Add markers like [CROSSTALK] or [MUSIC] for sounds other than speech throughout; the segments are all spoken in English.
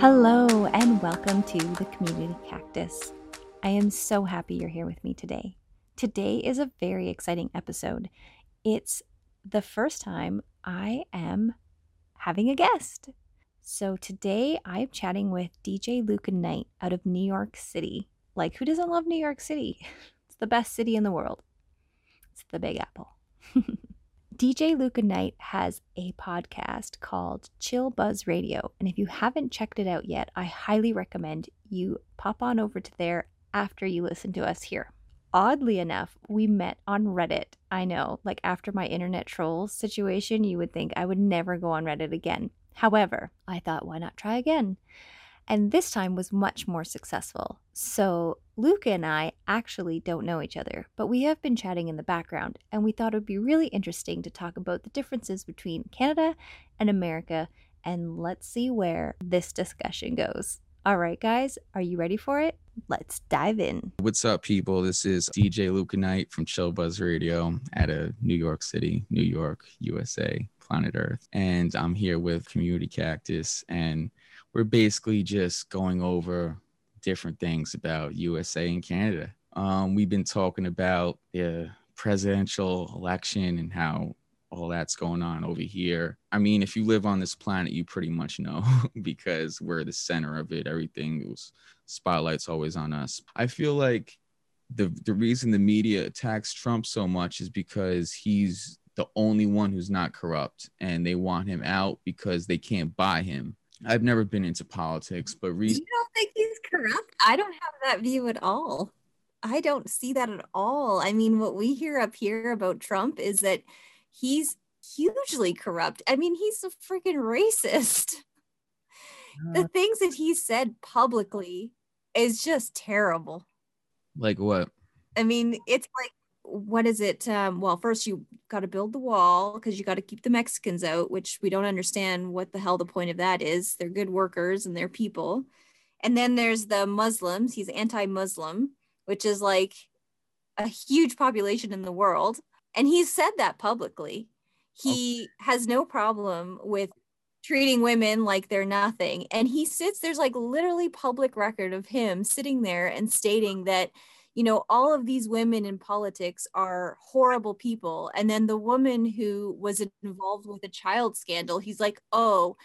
Hello, and welcome to the Community Cactus. I am so happy you're here with me today. Today is a very exciting episode. It's the first time I am having a guest. So today I'm chatting with DJ Luca Knight out of New York City. Like, who doesn't love New York City? [LAUGHS] It's the best city in the world. It's the Big Apple. [LAUGHS] DJ Luca Knight has a podcast called Chillbuzz Radio. And if you haven't checked it out yet, I highly recommend you pop on over to there after you listen to us here. Oddly enough, we met on Reddit. I know, like after my internet trolls situation, you would think I would never go on Reddit again. However, I thought, why not try again? And this time was much more successful. So, Luca and I actually don't know each other, but we have been chatting in the background, and we thought it would be really interesting to talk about the differences between Canada and America, and let's see where this discussion goes. All right, guys, are you ready for it? Let's dive in. What's up, people? This is DJ Luca Knight from Chillbuzz Radio out of New York City, New York, USA, planet Earth. And I'm here with Community Cactus and we're basically just going over different things about USA and Canada. Um, we've been talking about the presidential election and how all that's going on over here. I mean, if you live on this planet, you pretty much know [LAUGHS] because we're the center of it. Everything was spotlight's always on us. I feel like the the reason the media attacks Trump so much is because he's the only one who's not corrupt and they want him out because they can't buy him. I've never been into politics, but re- you don't think he's corrupt? I don't have that view at all. I don't see that at all. I mean, what we hear up here about Trump is that he's hugely corrupt. I mean, he's a freaking racist. Uh, the things that he said publicly is just terrible. Like what? I mean, it's like what is it? Um, well, first you got to build the wall because you got to keep the Mexicans out, which we don't understand what the hell the point of that is. They're good workers and they're people. And then there's the Muslims. He's anti-Muslim, which is like a huge population in the world. And he said that publicly. He oh. has no problem with treating women like they're nothing. And he sits, there's like literally public record of him sitting there and stating that you know, all of these women in politics are horrible people. And then the woman who was involved with a child scandal, he's like, oh,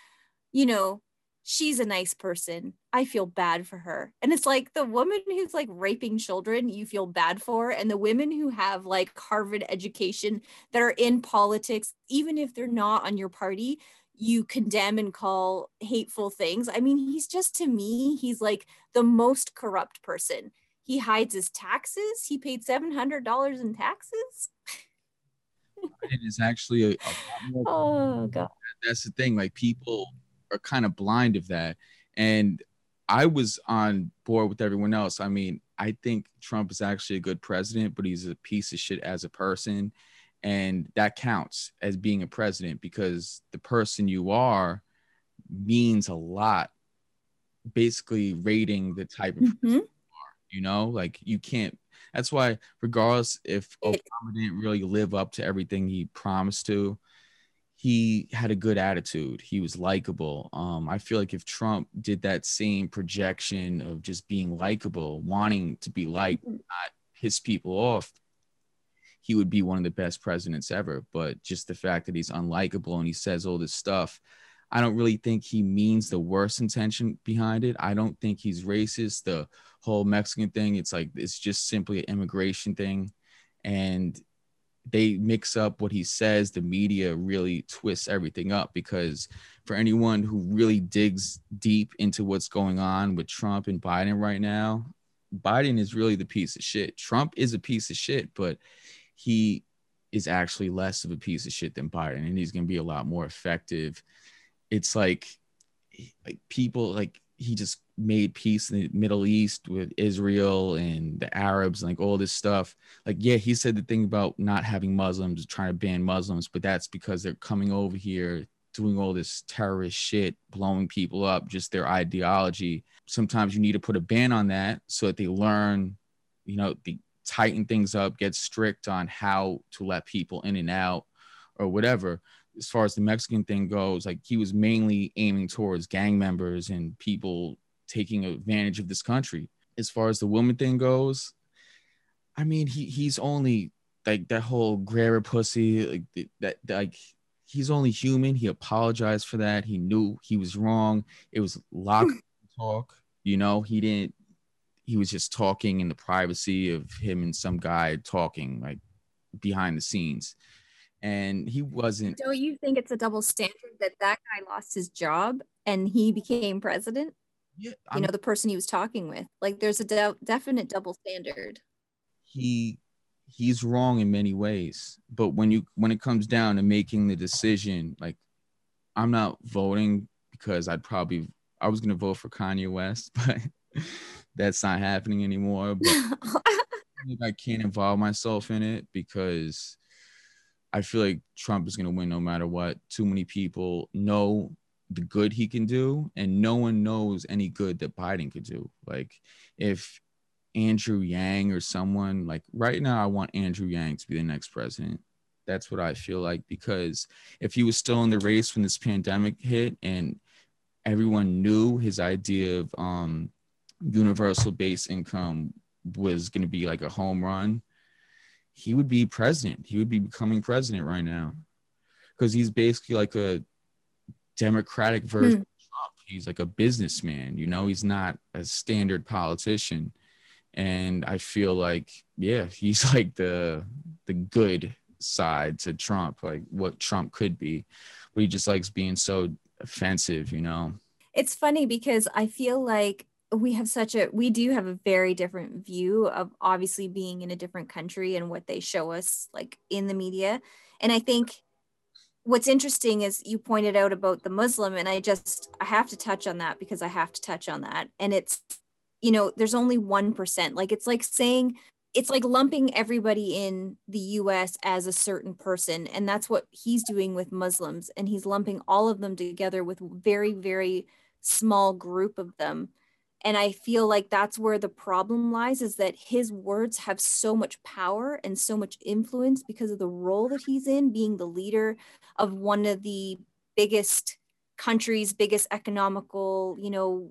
you know, she's a nice person. I feel bad for her. And it's like the woman who's like raping children, you feel bad for. And the women who have like Harvard education that are in politics, even if they're not on your party, you condemn and call hateful things. I mean, he's just to me, he's like the most corrupt person he hides his taxes. He paid seven hundred dollars in taxes. it is actually a, a [LAUGHS] oh god. That's the thing. Like people are kind of blind of that, and I was on board with everyone else. I mean, I think Trump is actually a good president, but he's a piece of shit as a person. And that counts as being a president because the person you are means a lot, basically rating the type of mm-hmm you know like you can't that's why regardless if obama didn't really live up to everything he promised to he had a good attitude he was likable um, i feel like if trump did that same projection of just being likable wanting to be liked mm-hmm. not piss people off he would be one of the best presidents ever but just the fact that he's unlikable and he says all this stuff I don't really think he means the worst intention behind it. I don't think he's racist. The whole Mexican thing, it's like it's just simply an immigration thing. And they mix up what he says. The media really twists everything up because for anyone who really digs deep into what's going on with Trump and Biden right now, Biden is really the piece of shit. Trump is a piece of shit, but he is actually less of a piece of shit than Biden, and he's going to be a lot more effective it's like like people like he just made peace in the Middle East with Israel and the Arabs, and like all this stuff. Like, yeah, he said the thing about not having Muslims, trying to ban Muslims, but that's because they're coming over here doing all this terrorist shit, blowing people up, just their ideology. Sometimes you need to put a ban on that so that they learn, you know, the tighten things up, get strict on how to let people in and out or whatever. As far as the Mexican thing goes, like he was mainly aiming towards gang members and people taking advantage of this country. As far as the woman thing goes, I mean, he he's only like that whole grabber pussy, like that, like he's only human. He apologized for that. He knew he was wrong. It was locked hmm. talk. You know, he didn't. He was just talking in the privacy of him and some guy talking like behind the scenes, and he wasn't. Don't you think it's a double standard that that guy lost his job and he became president? Yeah, I'm, you know the person he was talking with. Like, there's a de- definite double standard. He he's wrong in many ways but when you when it comes down to making the decision like i'm not voting because i'd probably i was going to vote for kanye west [LAUGHS] but that's not happening anymore but [LAUGHS] i can't involve myself in it because i feel like trump is going to win no matter what too many people know the good he can do and no one knows any good that biden could do like if Andrew Yang or someone like right now, I want Andrew Yang to be the next president. That's what I feel like because if he was still in the race when this pandemic hit and everyone knew his idea of um, universal base income was going to be like a home run, he would be president. He would be becoming president right now because he's basically like a democratic version hmm. of Trump. He's like a businessman, you know, he's not a standard politician and I feel like yeah, [LAUGHS] he's like the the good side to Trump, like what Trump could be, but he just likes being so offensive, you know. It's funny because I feel like we have such a we do have a very different view of obviously being in a different country and what they show us like in the media. And I think what's interesting is you pointed out about the Muslim and I just I have to touch on that because I have to touch on that. And it's you know, there's only 1%. Like it's like saying, it's like lumping everybody in the US as a certain person. And that's what he's doing with Muslims. And he's lumping all of them together with very, very small group of them. And I feel like that's where the problem lies is that his words have so much power and so much influence because of the role that he's in, being the leader of one of the biggest countries, biggest economical, you know,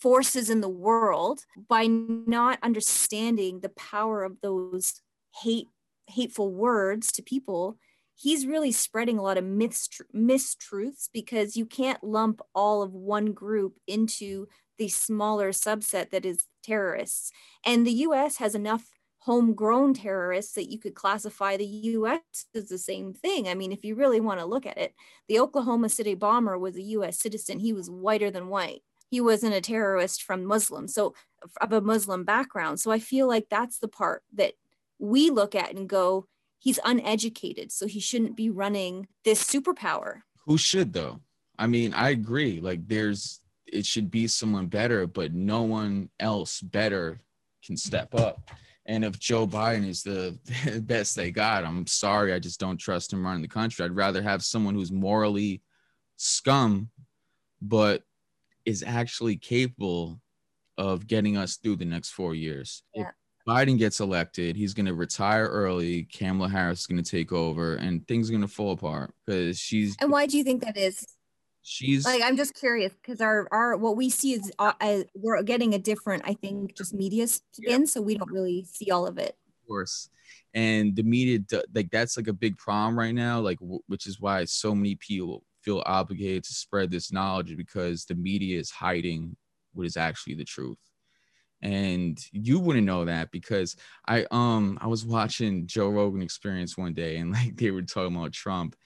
forces in the world by not understanding the power of those hate hateful words to people he's really spreading a lot of myths mistruths because you can't lump all of one group into the smaller subset that is terrorists and the US has enough homegrown terrorists that you could classify the US as the same thing. I mean, if you really want to look at it, the Oklahoma City bomber was a US citizen. He was whiter than white he wasn't a terrorist from Muslim, so of a Muslim background. So I feel like that's the part that we look at and go, he's uneducated, so he shouldn't be running this superpower. Who should though? I mean, I agree. Like there's it should be someone better, but no one else better can step up. And if Joe Biden is the [LAUGHS] best they got, I'm sorry, I just don't trust him running the country. I'd rather have someone who's morally scum, but is actually capable of getting us through the next four years. Yeah. If Biden gets elected, he's going to retire early. Kamala Harris is going to take over, and things are going to fall apart because she's. And why do you think that is? She's like I'm just curious because our our what we see is uh, uh, we're getting a different I think just media spin, yeah. so we don't really see all of it. Of course, and the media like that's like a big problem right now, like w- which is why so many people feel obligated to spread this knowledge because the media is hiding what is actually the truth and you wouldn't know that because i um i was watching joe rogan experience one day and like they were talking about trump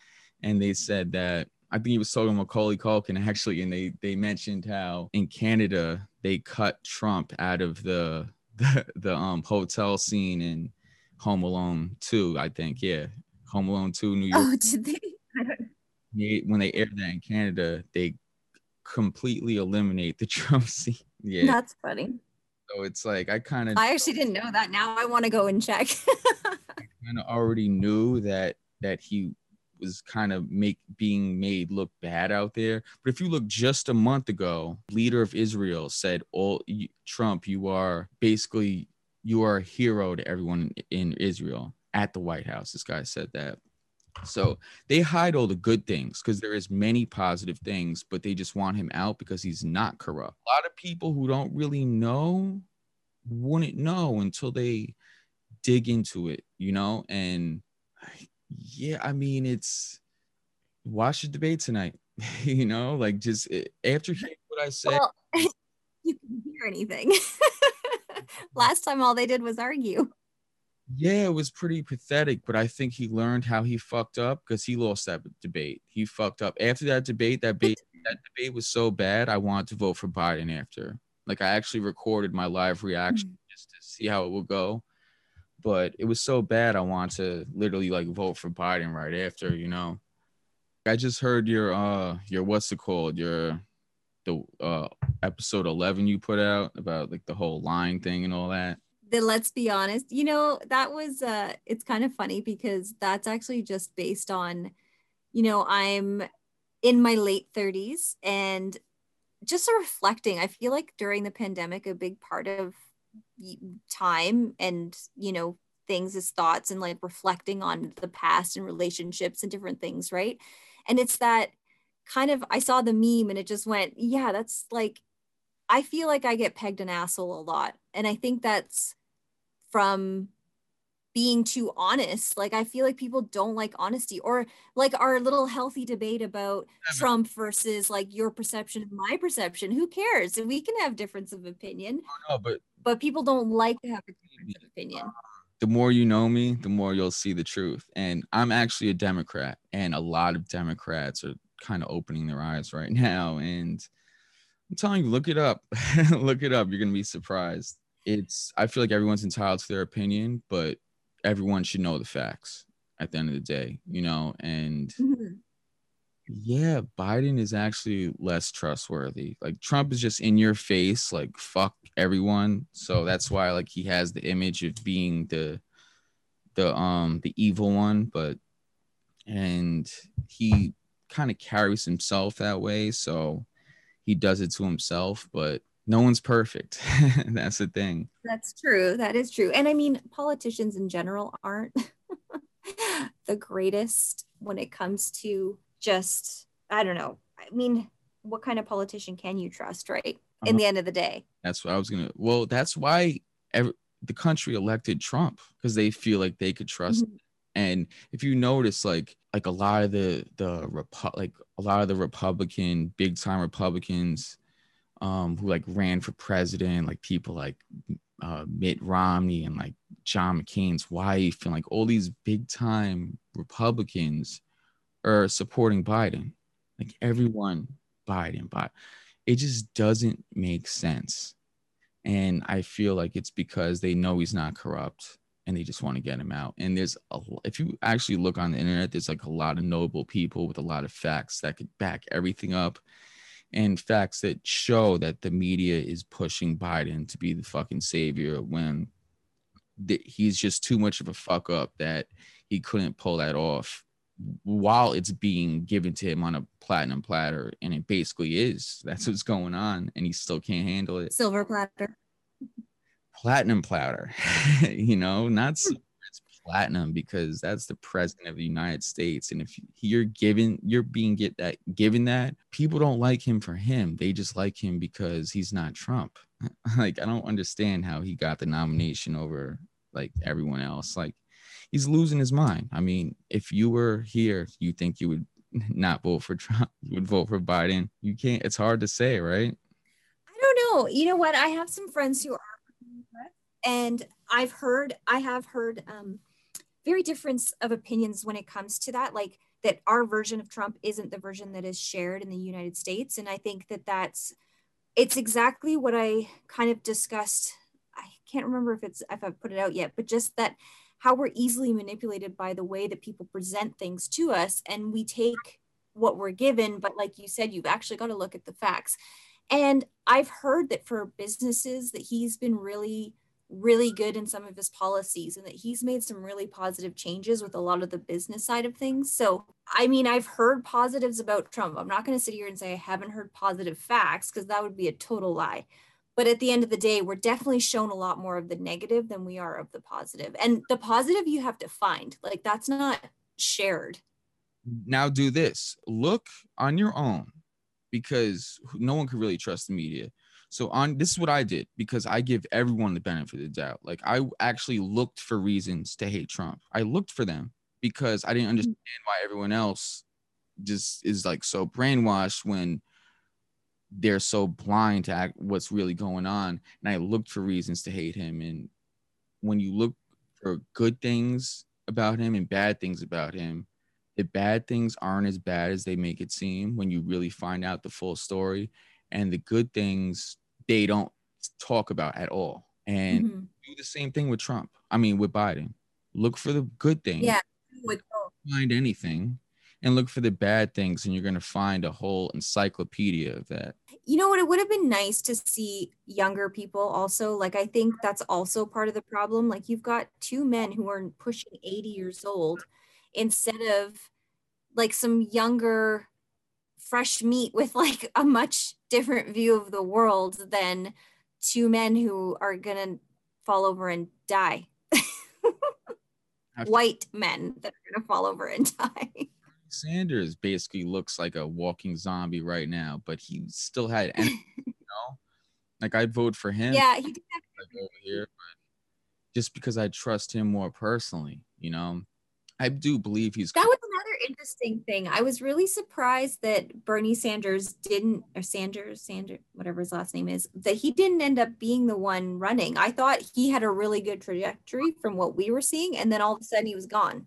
and they said that i think he was talking about Macaulay Culkin actually and they they mentioned how in canada they cut trump out of the [LAUGHS] the, the um hotel scene in home alone 2 i think yeah home alone 2 new york oh did [LAUGHS] they when they aired that in Canada, they completely eliminate the [LAUGHS] Trump scene. Yeah, that's funny. So it's like I kind of I actually didn't know that. Now I want to go and check. I kind of already knew that that he was kind of make being made look bad out there. But if you look just a month ago, leader of Israel said, "All Trump, you are basically you are a hero to everyone in Israel." At the White House, this guy said that. So they hide all the good things because there is many positive things, but they just want him out because he's not corrupt. A lot of people who don't really know wouldn't know until they dig into it, you know? And yeah, I mean, it's watch the debate tonight, [LAUGHS] you know, like just eh, after hearing what I said. Well, [LAUGHS] you can hear anything. [LAUGHS] Last time, all they did was argue. Yeah, it was pretty pathetic, but I think he learned how he fucked up because he lost that debate. He fucked up after that debate. That debate, that debate was so bad. I wanted to vote for Biden after. Like I actually recorded my live reaction mm-hmm. just to see how it would go, but it was so bad. I want to literally like vote for Biden right after. You know, I just heard your uh your what's it called your the uh episode 11 you put out about like the whole line thing and all that the let's be honest you know that was uh it's kind of funny because that's actually just based on you know i'm in my late 30s and just reflecting i feel like during the pandemic a big part of time and you know things as thoughts and like reflecting on the past and relationships and different things right and it's that kind of I saw the meme and it just went, yeah, that's like I feel like I get pegged an asshole a lot. And I think that's from being too honest. Like I feel like people don't like honesty or like our little healthy debate about Trump versus like your perception of my perception. Who cares? We can have difference of opinion. Oh, no, but but people don't like to have a difference of opinion. Uh, the more you know me, the more you'll see the truth. And I'm actually a Democrat, and a lot of Democrats are kind of opening their eyes right [LAUGHS] now. And I'm telling you, look it up. [LAUGHS] look it up. You're gonna be surprised. It's I feel like everyone's entitled to their opinion, but everyone should know the facts at the end of the day, you know, and mm-hmm. yeah, Biden is actually less trustworthy. Like Trump is just in your face, like fuck everyone. So that's why like he has the image of being the the um the evil one, but and he kind of carries himself that way. So he does it to himself, but no one's perfect. [LAUGHS] That's the thing. That's true. That is true. And I mean, politicians in general aren't [LAUGHS] the greatest when it comes to just, I don't know. I mean, what kind of politician can you trust, right? In uh-huh. the end of the day. That's what I was going to. Well, that's why every, the country elected Trump because they feel like they could trust mm-hmm. And if you notice, like like a lot of the the Repu- like a lot of the Republican big time Republicans um, who like ran for president, like people like uh, Mitt Romney and like John McCain's wife, and like all these big time Republicans are supporting Biden. Like everyone, Biden, but it just doesn't make sense. And I feel like it's because they know he's not corrupt and they just want to get him out. And there's a if you actually look on the internet, there's like a lot of notable people with a lot of facts that could back everything up and facts that show that the media is pushing Biden to be the fucking savior when he's just too much of a fuck up that he couldn't pull that off while it's being given to him on a platinum platter and it basically is. That's what's going on and he still can't handle it. Silver platter. Platinum platter, [LAUGHS] you know, not platinum because that's the president of the United States. And if you're given, you're being get that given that people don't like him for him. They just like him because he's not Trump. [LAUGHS] like, I don't understand how he got the nomination over like everyone else. Like, he's losing his mind. I mean, if you were here, you think you would [LAUGHS] not vote for Trump, [LAUGHS] you would vote for Biden. You can't, it's hard to say, right? I don't know. You know what? I have some friends who are and I've heard, I have heard um, very difference of opinions when it comes to that, like that our version of Trump isn't the version that is shared in the United States. And I think that that's, it's exactly what I kind of discussed. I can't remember if it's, if I've put it out yet, but just that how we're easily manipulated by the way that people present things to us. And we take what we're given, but like you said, you've actually got to look at the facts. And I've heard that for businesses that he's been really really good in some of his policies and that he's made some really positive changes with a lot of the business side of things. So, I mean, I've heard positives about Trump. I'm not going to sit here and say I haven't heard positive facts because that would be a total lie. But at the end of the day, we're definitely shown a lot more of the negative than we are of the positive. And the positive you have to find. Like, that's not shared. Now do this. Look on your own because no one can really trust the media. So on this is what I did because I give everyone the benefit of the doubt. Like I actually looked for reasons to hate Trump. I looked for them because I didn't mm-hmm. understand why everyone else just is like so brainwashed when they're so blind to act, what's really going on. And I looked for reasons to hate him. And when you look for good things about him and bad things about him, the bad things aren't as bad as they make it seem when you really find out the full story. And the good things they don't talk about at all. And mm-hmm. do the same thing with Trump. I mean, with Biden. Look for the good things. Yeah. Find anything and look for the bad things, and you're going to find a whole encyclopedia of that. You know what? It would have been nice to see younger people also. Like, I think that's also part of the problem. Like, you've got two men who are pushing 80 years old instead of like some younger fresh meat with like a much different view of the world than two men who are gonna fall over and die. White men that are gonna fall over and die. Sanders basically looks like a walking zombie right now, but he still had [LAUGHS] energy, you know. Like I'd vote for him. Yeah, he did have like over here, but just because I trust him more personally, you know. I do believe he's that was interesting thing. I was really surprised that Bernie Sanders didn't or Sanders, Sanders, whatever his last name is, that he didn't end up being the one running. I thought he had a really good trajectory from what we were seeing, and then all of a sudden he was gone.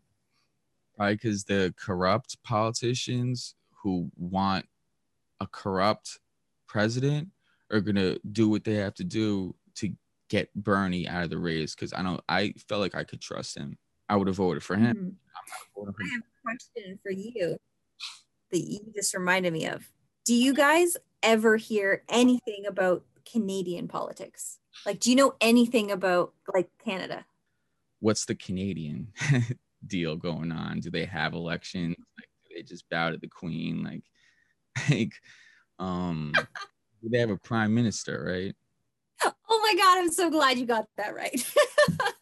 Right, because the corrupt politicians who want a corrupt president are gonna do what they have to do to get Bernie out of the race. Because I know I felt like I could trust him. I would have voted for him. Mm-hmm. I have a question for you that you just reminded me of. Do you guys ever hear anything about Canadian politics? Like, do you know anything about like Canada? What's the Canadian [LAUGHS] deal going on? Do they have elections? Like, do they just bow to the Queen? Like, [LAUGHS] like, um, do they have a prime minister? Right? [GASPS] Oh my God! I'm so glad you got that right. [LAUGHS]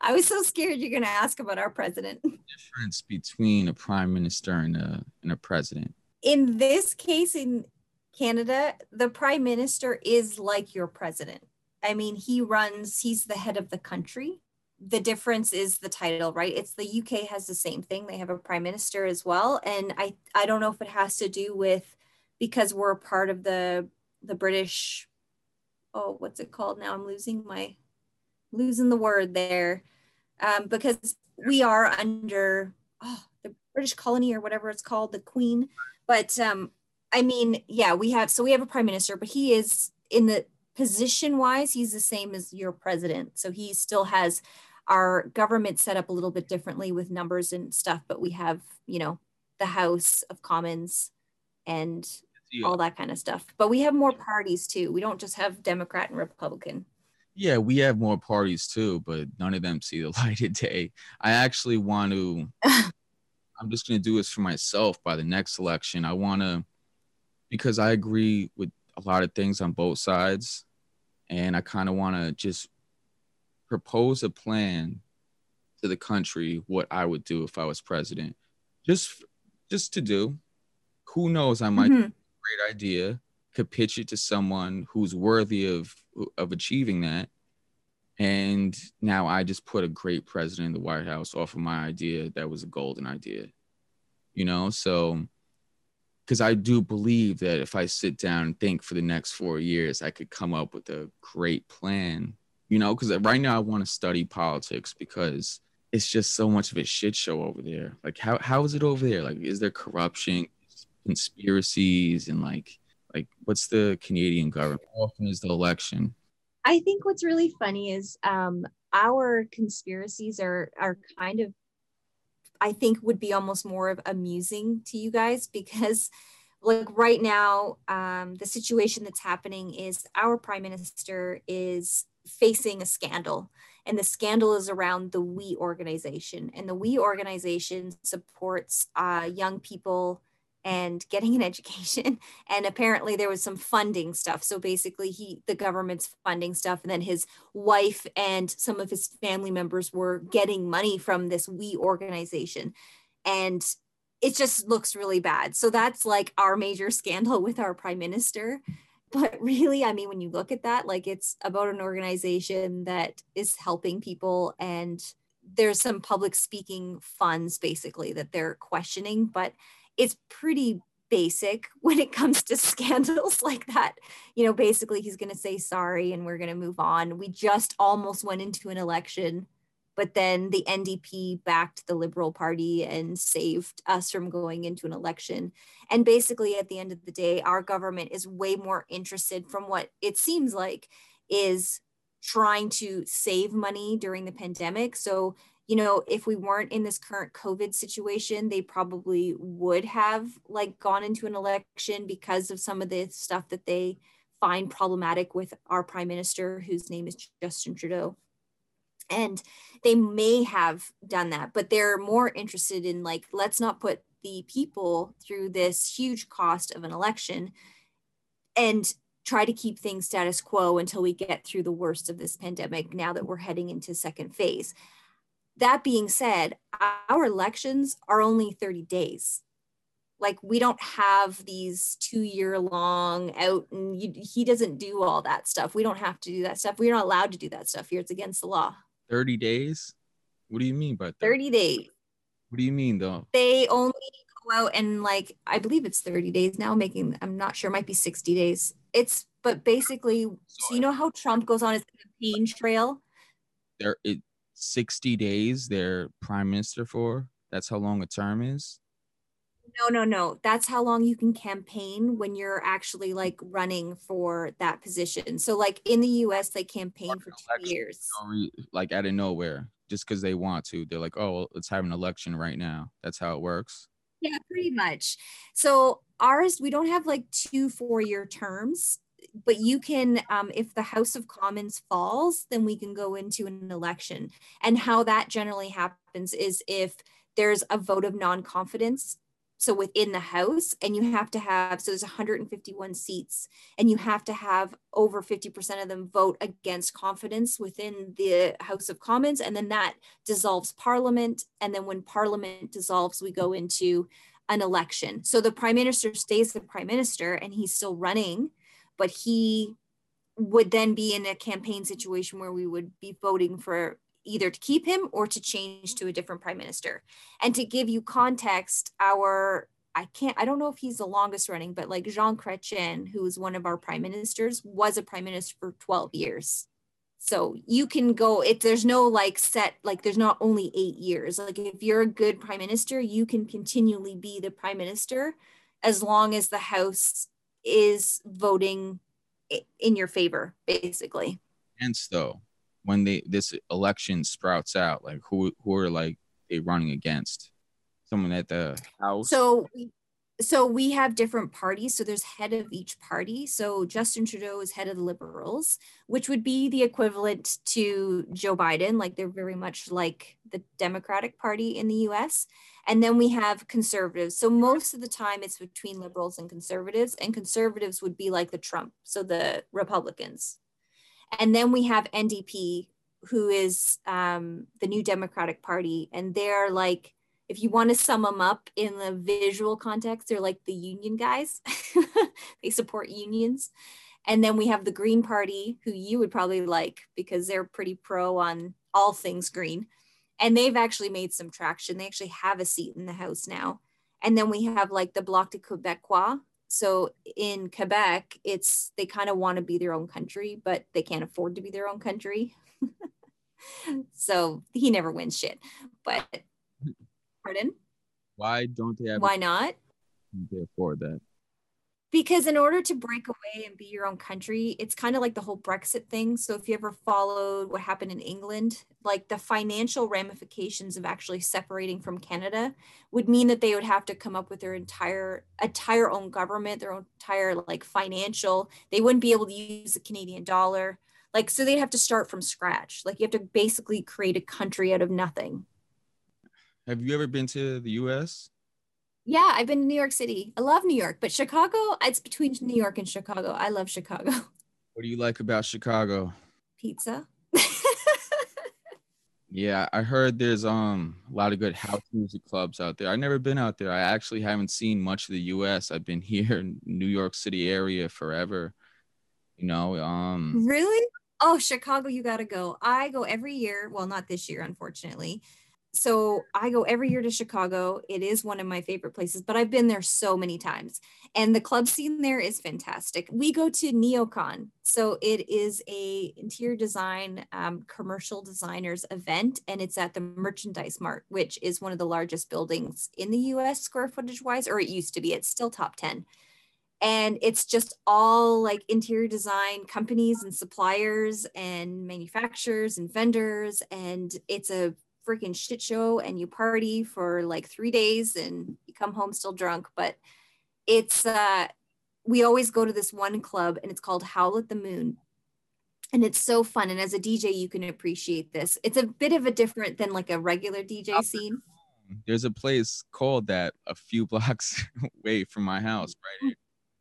I was so scared you're going to ask about our president. Difference between a prime minister and a and a president. In this case, in Canada, the prime minister is like your president. I mean, he runs. He's the head of the country. The difference is the title, right? It's the UK has the same thing. They have a prime minister as well, and I I don't know if it has to do with because we're part of the the British. Oh, what's it called now? I'm losing my losing the word there um, because we are under oh, the British colony or whatever it's called, the Queen. But um, I mean, yeah, we have so we have a prime minister, but he is in the position wise, he's the same as your president. So he still has our government set up a little bit differently with numbers and stuff, but we have, you know, the House of Commons and all that kind of stuff. But we have more parties too. We don't just have Democrat and Republican. Yeah, we have more parties too, but none of them see the [LAUGHS] light of day. I actually want to. [LAUGHS] I'm just going to do this for myself by the next election. I want to, because I agree with a lot of things on both sides, and I kind of want to just propose a plan to the country what I would do if I was president. Just, just to do. Who knows? I might mm-hmm. great idea could pitch it to someone who's worthy of of achieving that. And now i just put a great president in the white house off of my idea that was a golden idea you know? So because i do believe that if i sit down and think for the next four years i could come up with a great plan you know? Because right now i want to study politics because it's just so much of a shit show over there. Like how, how is it over there? Like is there corruption conspiracies and like like, what's the Canadian government? How often is the election? I think what's really funny is um, our conspiracies are are kind of, I think, would be almost more of amusing to you guys because, like right now, um, the situation that's happening is our prime minister is facing a scandal and the scandal is around the WE organization and the WE organization supports uh, young people and getting an education [LAUGHS] and apparently there was some funding stuff. So basically he the government's funding stuff and then his wife and some of his family members were getting money from this WE organization. And it just looks really bad. So that's like our major [LAUGHS] scandal with our prime minister. But really i mean when you look at that like it's about an organization that is helping people and there's some public speaking funds basically that they're questioning. But it's pretty basic [LAUGHS] when it comes to [LAUGHS] scandals like that you know basically he's going to say sorry and we're going to move on we just almost went into an election but then the NDP backed the Liberal Party and saved us from going into an election. And basically, at the end of the day, our government is way more interested, from what it seems like, is trying to save money during the pandemic. So, you know, if we weren't in this current COVID situation, they probably would have like gone into an election because of some of the stuff that they find problematic with our prime minister, whose name is Justin Trudeau. And they may have done that but they're more interested in like let's not put the people through this huge cost of an election and try to keep things status quo until we get through the worst of this pandemic now that we're heading into second phase that being said our elections are only 30 days like we don't have these two year long out and you, he doesn't do all that stuff we don't have to do that stuff we're not allowed to do that stuff here it's against the law 30 days? What do you mean by 30, 30 days? What do you mean though? They only go out and like I believe it's 30 days now, making I'm not sure, might be 60 days. It's but basically, so, so you know how Trump goes on his campaign trail? There it 60 days they're prime minister for. That's how long a term is. No, no, no. That's how long you can campaign when you're actually like running for that position. So, like in the US, they campaign for two years. Like out of nowhere, just because they want to. They're like, oh, well, let's have an election right now. That's how it works. Yeah, pretty much. So, ours, we don't have like two four year terms, but you can, um, if the House of Commons falls, then we can go into an election. And how that generally happens is if there's a vote of non confidence so within the house and you have to have so there's 151 seats and you have to have over 50% of them vote against confidence within the house of commons and then that dissolves parliament and then when parliament dissolves we go into an election so the prime minister stays the prime minister and he's still running but he would then be in a campaign situation where we would be voting for either to keep him or to change to a different prime minister. And to give you context, our I can't I don't know if he's the longest running, but like Jean Chrétien, who was one of our prime ministers, was a prime minister for 12 years. So you can go if there's no like set like there's not only 8 years. Like if you're a good prime minister, you can continually be the prime minister as long as the house is voting in your favor basically. Hence though, when they this election sprouts out, like who who are like they running against? Someone at the house. So so we have different parties so there's head of each party. So justin trudeau is head of the liberals which would be the equivalent to joe biden like they're very much like the democratic party in the us and then we have conservatives. So most of the time it's between liberals and conservatives and conservatives would be like the trump so the republicans. And then we have NDP, who is um, the New Democratic Party, and they're like, if you want to sum them up in the visual context, they're like the union guys. [LAUGHS] they support unions. And then we have the Green Party, who you would probably like because they're pretty pro on all things green. And they've actually made some traction. They actually have a seat in the House now. And then we have like the Bloc de Québécois, so in Quebec, it's they kind of want to be their own country, but they can't afford to be their own country. [LAUGHS] so he never wins shit. But pardon? Why don't they have why not? They afford that? Because in order to break away and be your own country it's kind of like the whole brexit thing. So if you ever followed what happened in england like the financial ramifications of actually separating from canada would mean that they would have to come up with their entire entire own government their own entire like financial. They wouldn't be able to use the canadian dollar. Like so they'd have to start from scratch. Like you have to basically create a country out of nothing have you ever been to the us Yeah, I've been to New York City. I love New York, but Chicago, it's between New York and Chicago. I love Chicago. [LAUGHS] What do you like about Chicago? Pizza. Yeah, I heard there's um a lot of good [LAUGHS] house music clubs out there. I've never been out there. I actually haven't seen much of the US. I've been [LAUGHS] here in New York City area forever. You know, um Really? Oh, Chicago, you got to go. I go every year. Well, not this year, unfortunately. So I go every year to Chicago. It is one of my favorite places, but I've been there so many times. And the club scene there is fantastic. We go to NeoCon. So it is a interior design um, commercial designers event, and it's at the Merchandise Mart, which is one of the largest buildings in the US square footage wise, or it used to be. It's still top 10 and it's just all like interior design companies and suppliers and manufacturers and vendors and it's a freaking shit show and you party for like three days and you come home still drunk. But it's, uh, we always go to this one club and it's called Howl at the Moon. And it's so fun. And as a DJ, you can appreciate this. It's a bit of a different than like a regular DJ scene. There's a place called that a few [LAUGHS] blocks away from my house, right?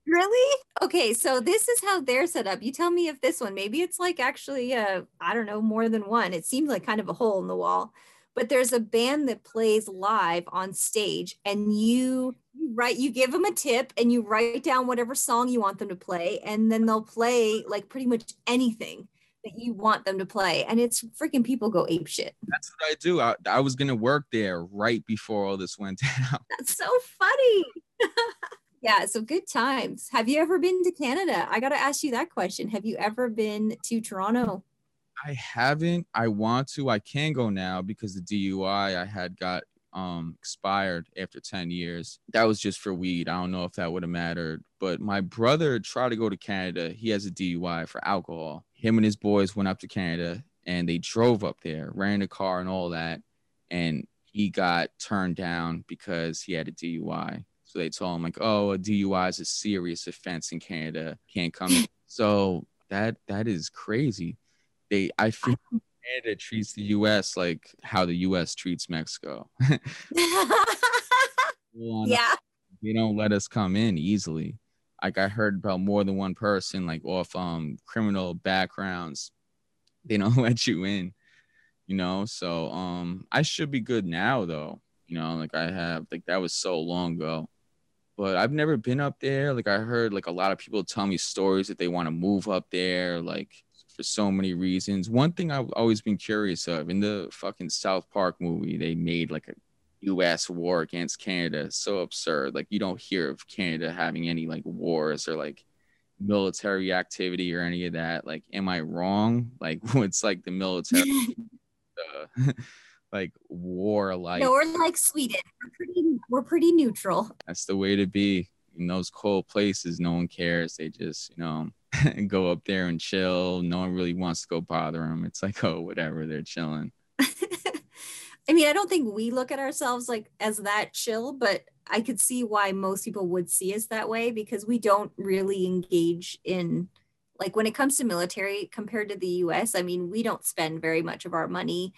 Really? Okay, so this is how they're set up. You tell me if this one, maybe it's like actually, uh, I don't know, more than one. It seems like kind of a hole in the wall but there's a band that plays live on stage and you write you give them a tip and you write down whatever song you want them to play and then they'll play like pretty much anything that you want them to play and it's freaking people go ape shit. That's what i do. I, I was gonna work there right before all this went [LAUGHS] down. That's so funny. [LAUGHS] Yeah so good times. Have you ever been to canada? I gotta ask you that question. Have you ever been to toronto I haven't. I want to. I can go now because the DUI I had got um expired after 10 years. That was just for weed. I don't know if that would have mattered. But my brother tried to go to Canada. He has a DUI for alcohol. Him and his boys went up to Canada and they drove up there, ran a car and all that. And he got turned down because he had a DUI. So they told him like, oh, a DUI is a serious offense in Canada. Can't come. [LAUGHS] So that that is crazy they I feel Canada treats the US like how the US treats Mexico. [LAUGHS] yeah. They don't let us come in easily. Like I heard about more than one person like off um criminal backgrounds. They [LAUGHS] don't let you in, you know. So um I should be good now though. You know, like I have like that was so long ago. But I've never been up there. Like I heard like a lot of people tell me stories that they want to move up there. Like for so many reasons. One thing I've always been curious of in the fucking South Park movie, they made like a US war against Canada. So absurd. Like you don't hear of Canada having any like wars or like military activity or any of that. Like, am I wrong? [LAUGHS] Like what's like the military [LAUGHS] uh, [LAUGHS] like war like No, we're like Sweden. We're pretty we're pretty neutral. That's the way to be. In those cold places, no one cares. They just, you know, [LAUGHS] go up there and chill. No one really wants to go bother them. It's like, oh, whatever, they're chilling. [LAUGHS] I mean, I don't think we look at ourselves like as that chill, but I could see why most people would see us that way because we don't really engage in like when it comes to military compared to the US, I mean, we don't spend very much of our money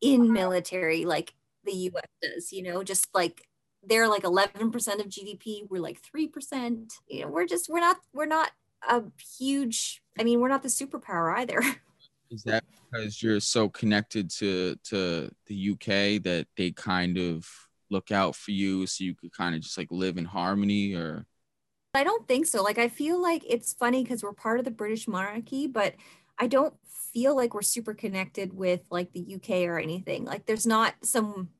in uh-huh. military like the US does, you know, just like they're like 11% of GDP, we're like 3%. You know, we're just we're not we're not a huge i mean we're not the superpower either. [LAUGHS] Is that because you're so connected to to the uk that they kind of look out for you so you could kind of just like live in harmony or? I don't think so. Like i feel like it's funny because we're part of the british monarchy but i don't feel like we're super connected with like the uk or anything. Like there's not some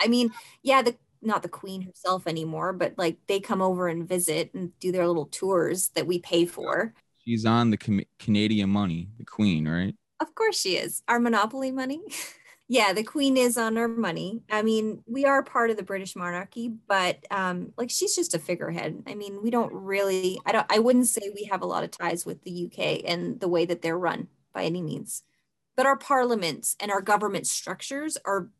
i mean yeah the not the queen herself anymore, but like they come over and visit and do their little tours that we pay for. She's on the com- Canadian money, the queen, right? Of course she is. Our monopoly money. [LAUGHS] yeah, the queen is on our money. I mean, we are part of the British monarchy, but um like she's just a figurehead. I mean, we don't really I don't I wouldn't say we have a lot of ties with the UK and the way that they're run by any means. But our parliaments and our government structures are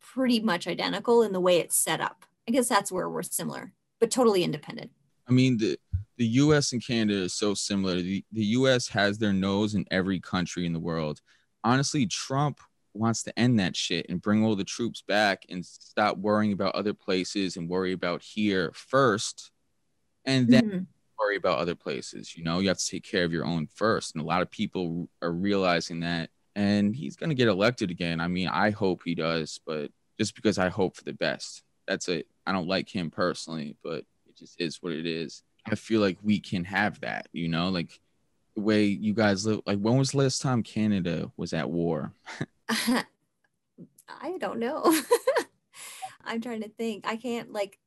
pretty much identical in the way it's set up. I guess that's where we're similar, but totally independent. I mean, the the U.S. and Canada is so similar. The the U.S. has their nose in every country in the world. Honestly, Trump wants to end that shit and bring all the troops back and stop worrying about other places and worry about here first and then mm-hmm. worry about other places you know you have to take care of your own first and a lot of people are realizing that and he's going to get elected again. I mean i hope he does but just because i hope for the best. That's it. I don't like him personally but it just is what it is. I feel like we can have that you know like the way you guys live like when was the last time canada was at war? [LAUGHS] I don't know. [LAUGHS] I'm trying to think. I can't like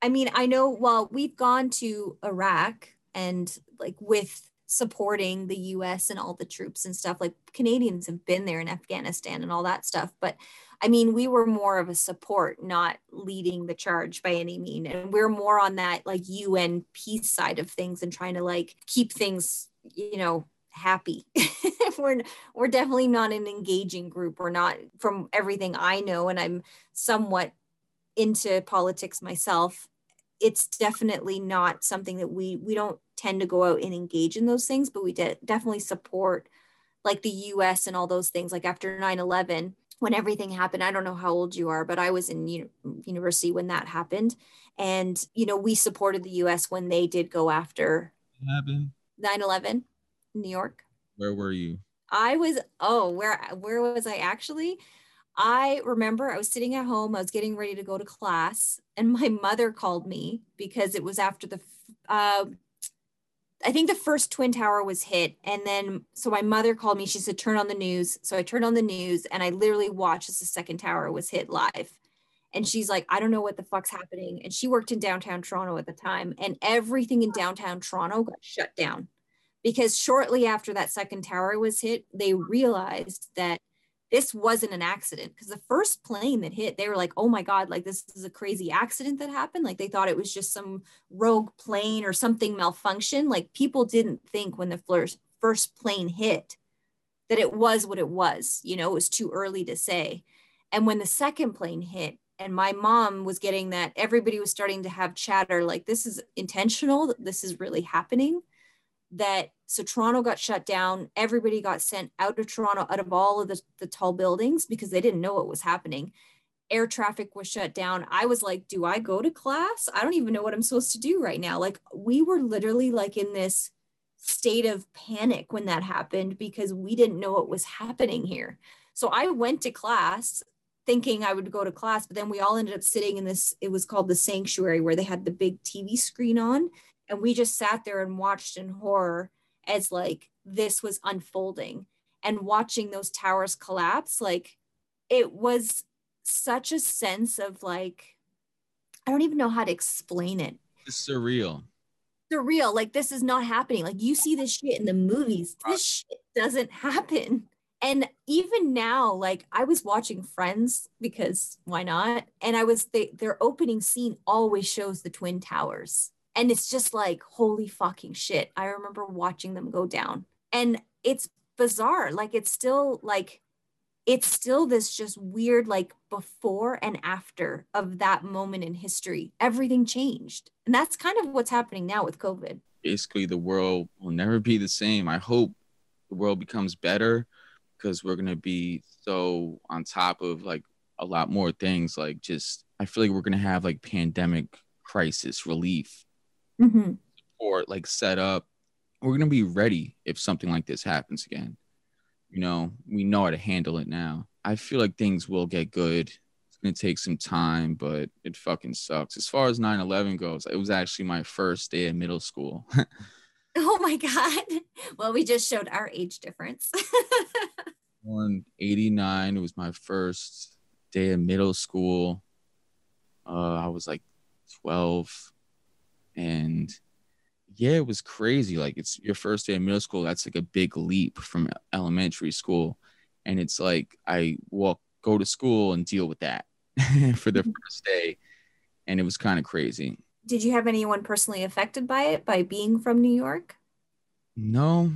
I mean, I know well, we've gone to Iraq and like with supporting the US and all the troops and stuff. Like Canadians have been there in Afghanistan and all that stuff, but I mean, we were more of a support, not leading the charge by any mean. And we're more on that like UN peace side of things and trying to like keep things, you know, happy. [LAUGHS] we're we're definitely not an engaging group. We're not from everything I know and I'm somewhat into politics myself. It's definitely not something that we we don't tend to go out and engage in those things, but we de- definitely support like the US and all those things like after 9/11 when everything happened. I don't know how old you are, but I was in u- university when that happened and you know, we supported the US when they did go after 9/11 New York. Where were you? I was oh, where where was I actually? I remember I was sitting at home, I was getting ready to go to class, and my mother called me because it was after the uh, I think the first twin tower was hit. And then so my mother called me. She said, turn on the news. So I turned on the news and I literally watched as the second tower was hit live. And she's like, I don't know what the fuck's happening. And she worked in downtown Toronto at the time. And everything in downtown Toronto got shut down because shortly after that second tower was hit, they realized that this wasn't an accident because the first plane that hit, they were like, oh my God, like this is a crazy accident that happened. Like they thought it was just some rogue plane or something malfunction. Like people didn't think when the first, first plane hit that it was what it was. You know, it was too early to say. And when the second plane hit, and my mom was getting that everybody was starting to have chatter like this is intentional, this is really happening that so Toronto got shut down. Everybody got sent out of Toronto, out of all of the, the tall buildings because they didn't know what was happening. Air traffic was shut down. I was like, do I go to class? I don't even know what I'm supposed to do right now. Like, we were literally like in this state of panic when that happened because we didn't know what was happening here. So I went to class thinking I would go to class, but then we all ended up sitting in this, it was called the sanctuary where they had the big TV screen on and we just sat there and watched in horror as like this was unfolding. And watching those towers collapse like it was such a sense of like i don't even know how to explain it. It's surreal. Surreal. Like this is not happening. Like you see this shit in the movies. This shit doesn't happen. And even now like i was watching friends because why not? And i was they, their opening scene always shows the twin towers and it's just like, holy fucking shit. I remember watching them go down. And it's bizarre. Like, it's still like, it's still this just weird, like before and after of that moment in history. Everything changed. And that's kind of what's happening now with COVID. Basically, the world will never be the same. I hope the world becomes better because we're going to be so on top of like a lot more things. Like, just, I feel like we're going to have like pandemic crisis relief mm-hmm. support like set up we're going to be ready if something like this happens again. You know we know how to handle it now. I feel like things will get good. It's going to take some time but it fucking sucks. As far as 9-11 goes it was actually my first day of middle school. [LAUGHS] Oh my god. [LAUGHS] Well we just showed our age difference. [LAUGHS] Born 89 it was my first day of middle school. Uh, i was like 12 and yeah, it was crazy. Like it's your first day of middle school. That's like a big leap from elementary school. And it's like I walk go to school and deal with that [LAUGHS] for the first day. And it was kind of crazy. Did you have anyone personally affected by it by being from New York? No,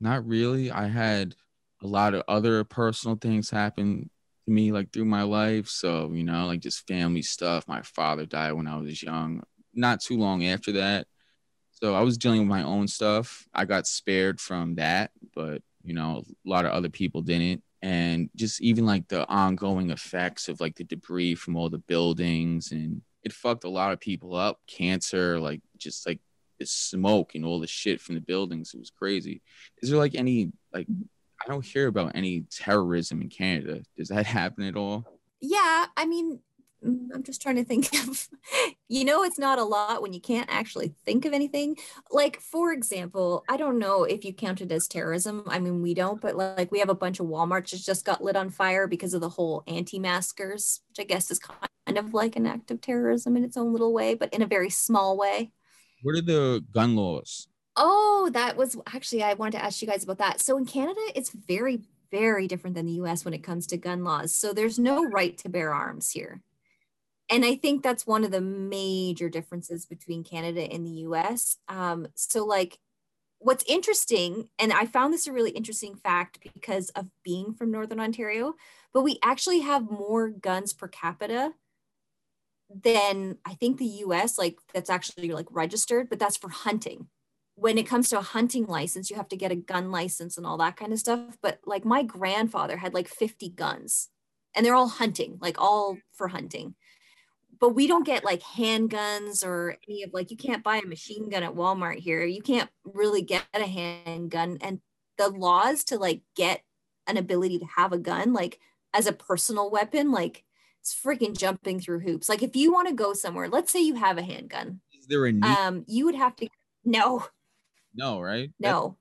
not really. I had a lot of other personal things happen to me like through my life. So, you know, like just family stuff. My father died when I was young not too long after that. So I was dealing with my own stuff. I got spared from that, but you know, a lot of other people didn't. and just even like the ongoing effects of like the debris from all the buildings and it fucked a lot of people up cancer like just like the smoke and all the shit from the buildings it was crazy is there like any like i don't hear about any terrorism in canada does that [LAUGHS] happen at all yeah i mean Mm, I'm just trying to think [LAUGHS] of, you know, it's not a lot when you can't actually think of anything. Like, for example, I don't know if you count it as terrorism. I mean, we don't, but like we have a bunch of Walmarts that just got lit on fire because of the whole anti maskers, which I guess is kind of like an act of terrorism in its own little way, but in a very small way. What are the gun laws? Oh, that was actually, I wanted to ask you guys about that. So in Canada, it's very, very different than the US when it comes to gun laws. So there's no right to bear arms here and I think that's one of the major differences between Canada and the US. Um, so, like, what's interesting, and I found this a really interesting fact because of being from Northern Ontario, but we actually have more guns per capita than I think the US, like, that's actually like registered, but that's for hunting. When it comes to a hunting license, you have to get a gun license and all that kind of stuff. But like, my grandfather had like 50 guns and they're all hunting, like, all for hunting but we don't get like handguns or any of like you can't buy a machine gun at Walmart here. You can't really get a handgun and the laws to like get an ability to have a gun like as a personal weapon like it's freaking jumping through hoops. Like if you want to go somewhere, let's say you have a handgun. Is there a need? Um you would have to no. No, right? No.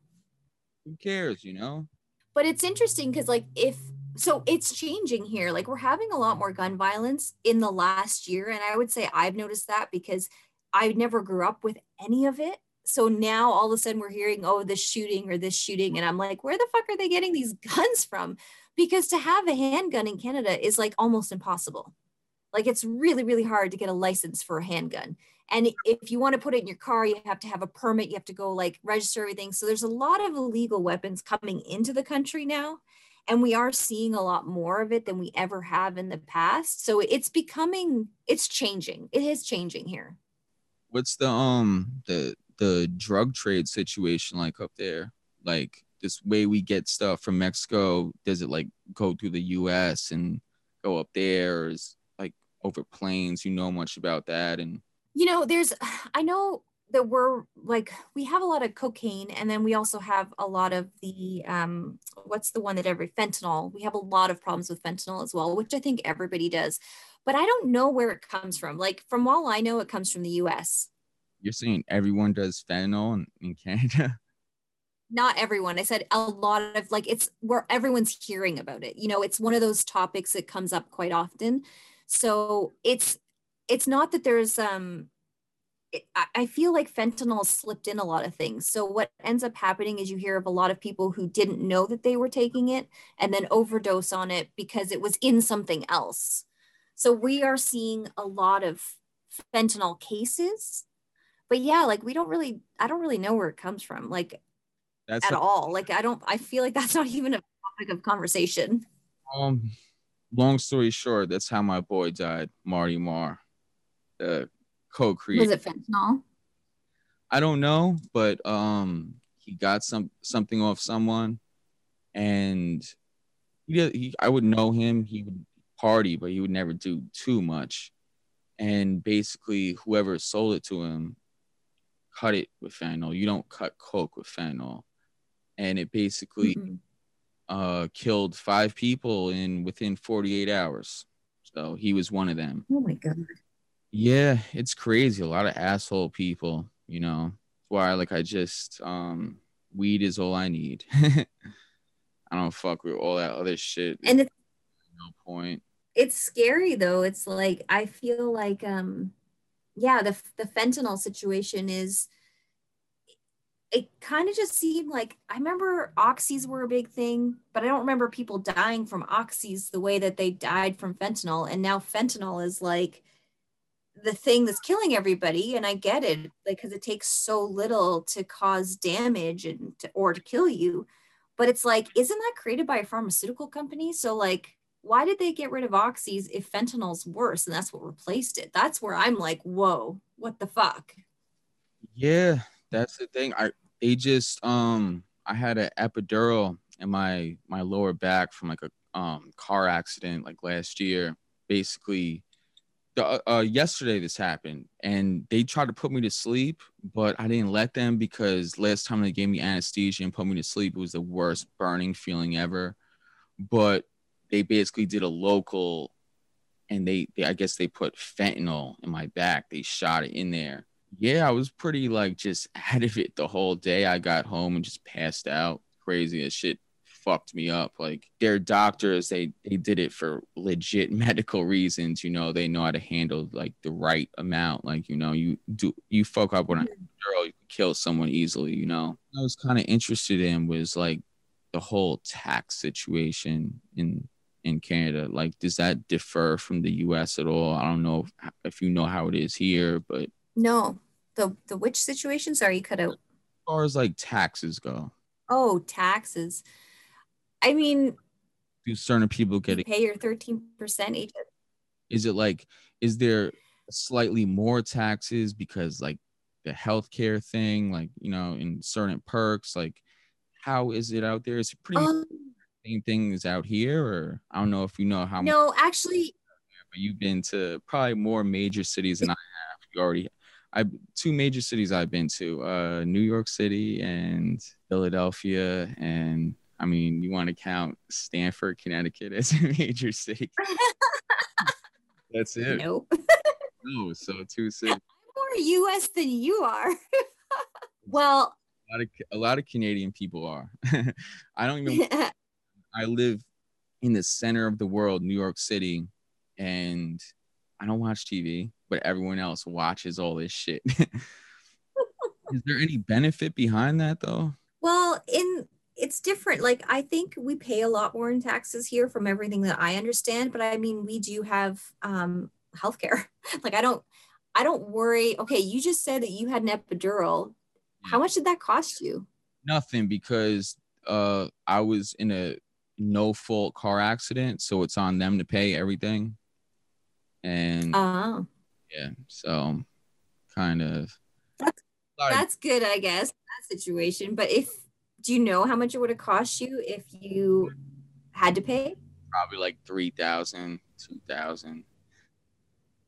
That's, who cares, you know? But it's interesting cuz like if so it's changing here. Like we're having a lot more gun violence in the last year. And I would say I've noticed that because I never grew up with any of it. So now all of a sudden we're hearing, oh, this shooting or this shooting. And I'm like, where the fuck are they getting these [LAUGHS] guns from? Because to have a handgun in Canada is like almost impossible. Like it's really, really hard to get a license for a handgun. And if you want to put it in your car, you have to have a permit. You have to go like register everything. So there's a lot of illegal weapons coming into the country now and we are seeing a lot more of it than we ever have in the past. So it's becoming it's changing. It is changing here. What's the um the the drug trade situation like up there? Like this way we get stuff from mexico does it like go through the us and go up there? Or is like over planes you know much about that and you know there's [SIGHS] i know that we're like we have a lot of cocaine and then we also have a lot of the um what's the one that every fentanyl. We have a lot of problems with fentanyl as well which i think everybody does. But i don't know where it comes from. Like from all i know it comes from the us you're saying everyone does fentanyl in, in canada? [LAUGHS] Not everyone. I said a lot of like it's where everyone's hearing about it. You know it's one of those topics that comes up quite often. So it's it's not that there's um I feel like fentanyl slipped in a lot of things. So what ends up happening is you hear of a lot of people who didn't know that they were taking it and then overdose on it because it was in something else. So we are seeing a lot of fentanyl cases. But yeah, like we don't really I don't really know where it comes from like that's at a, all. Like I don't I feel like that's not even a topic of conversation. Um long story short, that's how my boy died, Marty Marr. The co-create. Was it fentanyl? I don't know, but um, he got some something off someone, and he, he I would know him. He would party, but he would never do too much. And basically, whoever sold it to him cut it with fentanyl. You don't cut coke with fentanyl, and it basically mm-hmm. uh, killed five people in within 48 hours. So he was one of them. Oh my god! Yeah, it's crazy. A lot of asshole people, you know. Why like I just um weed is all I need. [LAUGHS] I don't fuck with all that other shit. And it's no point. It's scary though. It's like I feel like um yeah, the the fentanyl situation is it kind of just seemed like I remember oxys were a big thing, but I don't remember people dying from oxys the way that they died from fentanyl. And now fentanyl is like the thing that's killing everybody and i get it like because it takes so little to cause damage and to, or to kill you. But it's like isn't that created by a pharmaceutical company? So like why did they get rid of oxys if fentanyl's worse and that's what replaced it? That's where i'm like whoa what the fuck? Yeah that's the thing. I they just um i had an epidural in my my lower back from like a um car accident like last year. Basically, the, uh, uh, yesterday this happened, and they tried to put me to sleep, but I didn't let them because last time they gave me anesthesia and put me to sleep, it was the worst burning feeling ever. But they basically did a local, and they, they I guess they put fentanyl in my back. They shot it in there. Yeah, I was pretty like just [LAUGHS] out of it the whole day. I got home and just passed out. Crazy as shit fucked me up. Like their doctors, they they did it for legit [LAUGHS] medical reasons. You know, they know how to handle like the right amount. Like you know, you do you fuck up on a girl, you kill someone easily. You know, I was kind of interested in was like the whole tax situation in in Canada. Like, does that differ from the U.S. at all? I don't know if, if you know how it is here, but no, the the which situation? Sorry, you cut out. As far as like taxes go. Oh, taxes. I mean, do certain people get you pay your 13% each? Is it like, is there slightly more taxes because like the healthcare thing, like, you know, in certain perks, like how is it out there? Is it pretty um, same thing as out here? Or I don't know if you know how No, much- actually, but you've been to probably more major cities than I have. You already I two major cities I've been to, uh, New York City and Philadelphia and I mean, you want to count Stamford, Connecticut as [LAUGHS] a major city. [LAUGHS] That's it. Nope. no, so two [LAUGHS] cities. I'm more US than you are. well, a lot of a lot of Canadian people are. I don't even. I live in the center of the world, New York City, and I don't watch TV, but everyone else watches all this shit. Is there any benefit behind that though? Well, in it's different. Like I think we pay a lot more in taxes here from everything that I understand, but I mean we do have um healthcare. [LAUGHS] like I don't I don't worry. Okay, you just said that you had an epidural. How much did that cost you? Nothing because uh I was in a no fault car accident, so it's on them to pay everything. And uh yeah, so kind of that's, that's good, I guess, that situation. But if do you know how much it would have cost you if you had to pay? Probably like 3000 2000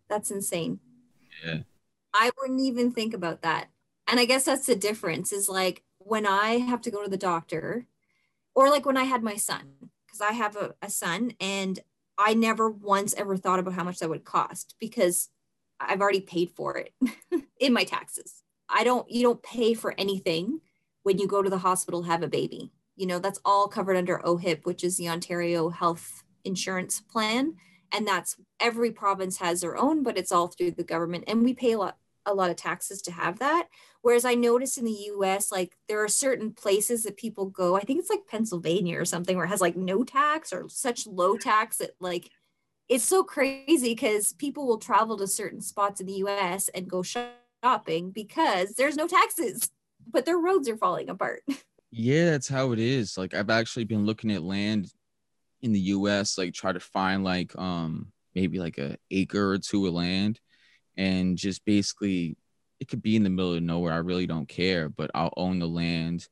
That's insane. Yeah. I wouldn't even think about that. And I guess that's the difference is like when I have to go to the doctor or like when I had my son, because I have a, a son and I never once ever thought about how much that would cost because I've already paid for it [LAUGHS] in my taxes. I don't, you don't pay for anything when you go to the hospital have a baby. You know that's all covered under ohip which is the ontario health insurance plan. And that's every province has their own but it's all through the government. And we pay a lot a lot of taxes to have that. Whereas i notice in the us like there are certain places that people go i think it's like pennsylvania or something where it has like no tax or such low tax that like it's so crazy because people will travel to certain spots in the us and go shopping because there's no taxes but their roads are falling apart. [LAUGHS] Yeah, that's how it is. Like I've actually been looking at land in the US, like try to find like um maybe like a acre or two of land and just basically it could be in the middle of nowhere. I really don't care, but I'll own the land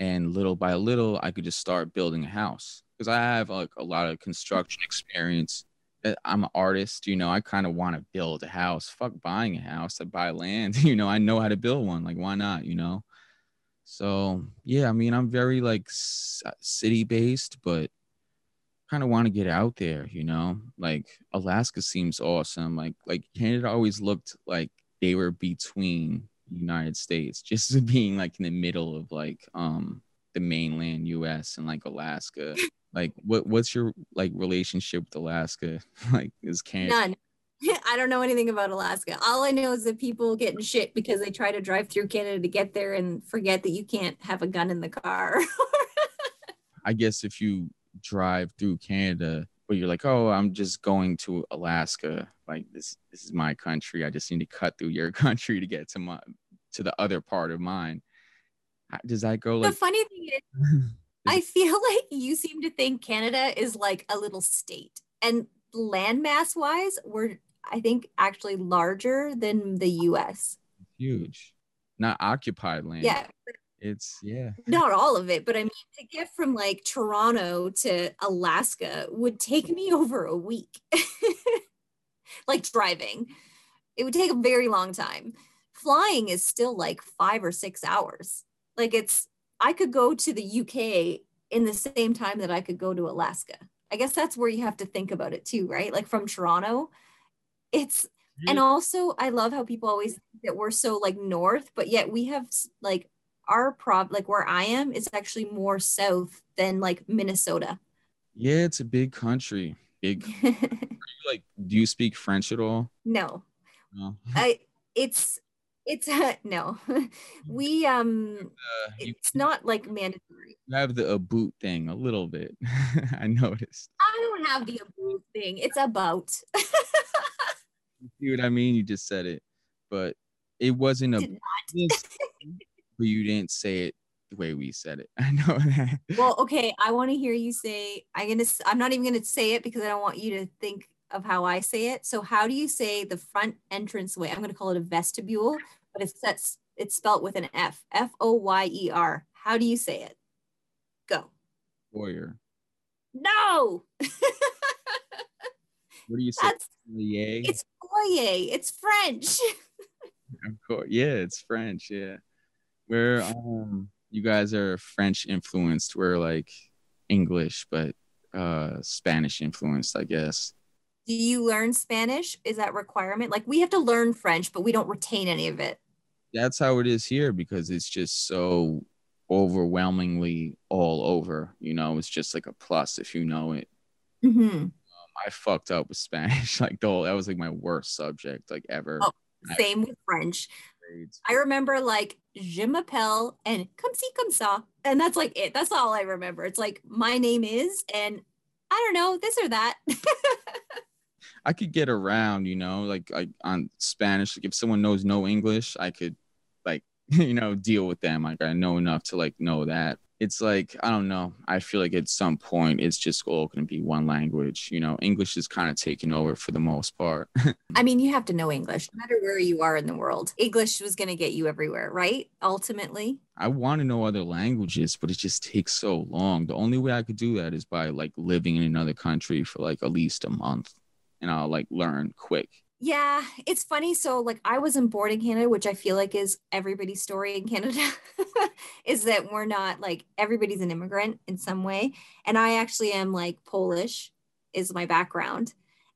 and little by little I could just start building a house because I have like a lot of construction experience. Uh, I'm an artist, you know, I kind of want to build a house. Fuck buying a house. I buy land, [LAUGHS] you know, I know how to build one. Like why not, you know? So yeah, I mean, I'm very like uh, city based, but kind of want to get out there, you know. Like Alaska seems awesome. Like like Canada always looked like they were between United States, [LAUGHS] just being like in the middle of like um the mainland U.S. and like Alaska. [LAUGHS] like what what's your like relationship with Alaska? [LAUGHS] like is Canada? None. [LAUGHS] I don't know anything about Alaska. All I know is that people getting shit because they try to drive through Canada to get there and forget that you can't have a gun in the car. [LAUGHS] I guess if you drive through Canada, but you're like, oh, I'm just going to Alaska. Like this, this is my country. I just need to cut through your [LAUGHS] country to get to my to the other part of mine. Does that go like? The funny thing is, I feel like you seem to think Canada is like a little state, and landmass wise, we're I think actually larger than the US. Huge. Not occupied land. Yeah. It's yeah. Not all of it, but I mean, to get from like Toronto to Alaska would take me over a week. [LAUGHS] like driving, it would take a very long time. Flying is still like five or six hours. Like it's, I could go to the UK in the same time that I could go to Alaska. I guess that's where you have to think about it too, right? Like from Toronto, it's and also I love how people always think that we're so like north, but yet we have like our prob like where I am is actually more south than like Minnesota. Yeah, it's a big country. Big. [LAUGHS] like, do you speak French at all? No. No. [LAUGHS] I. It's. It's uh, [LAUGHS] no. we um. Uh, it's not like mandatory. You have the boot thing a little bit. I noticed. I don't have the boot thing. It's about. See what I mean? You just said it, but it wasn't a [LAUGHS] but you didn't say it the way we said it. [LAUGHS] I know that. Well, okay. I want to hear you say. I'm gonna. I'm not even gonna say it because I don't want you to think of how I say it. So, how do you say the front entrance way? I'm gonna call it a vestibule, but it's that's it's spelled with an F. F O Y E R. How do you say it? Go. Warrior. No. [LAUGHS] what do you say? That's, it's foyer. It's French. [LAUGHS] of course. Yeah, it's French. Yeah. We're um you guys are French influenced. We're like English, but uh Spanish influenced, I guess. Do you learn Spanish? Is that requirement? Like we have to learn French, but we don't retain any of it. That's how it is here because it's just so overwhelmingly all over. You know, it's just like a plus if you know it. Mm-hmm. I fucked up with Spanish. [LAUGHS] Like, the whole, that was like my worst subject, like ever. Oh, same I, with French grades. I remember like Je m'appelle and comme si comme ça. And that's like it. That's all I remember. It's like my name is and I don't know, this or that. [LAUGHS] I could get around, you know, like like on Spanish. Like if someone knows no English, I could like, [LAUGHS] you know, deal with them. Like I know enough to like know that it's like I don't know. I feel like at some point it's just all going to be one language. You know, English is kind of taking over for the most part. [LAUGHS] I mean, you have to know English, no matter where you are in the world. English was going to get you everywhere, right? Ultimately. I want to know other languages, but it just takes so long. The only way I could do that is by like living in another country for like at least a month, and I'll like learn quick. Yeah, it's funny. So, like, I was in boarding Canada, which I feel like is everybody's story in Canada, [LAUGHS] is that we're not like everybody's an immigrant in some way. And I actually am like Polish, is my background.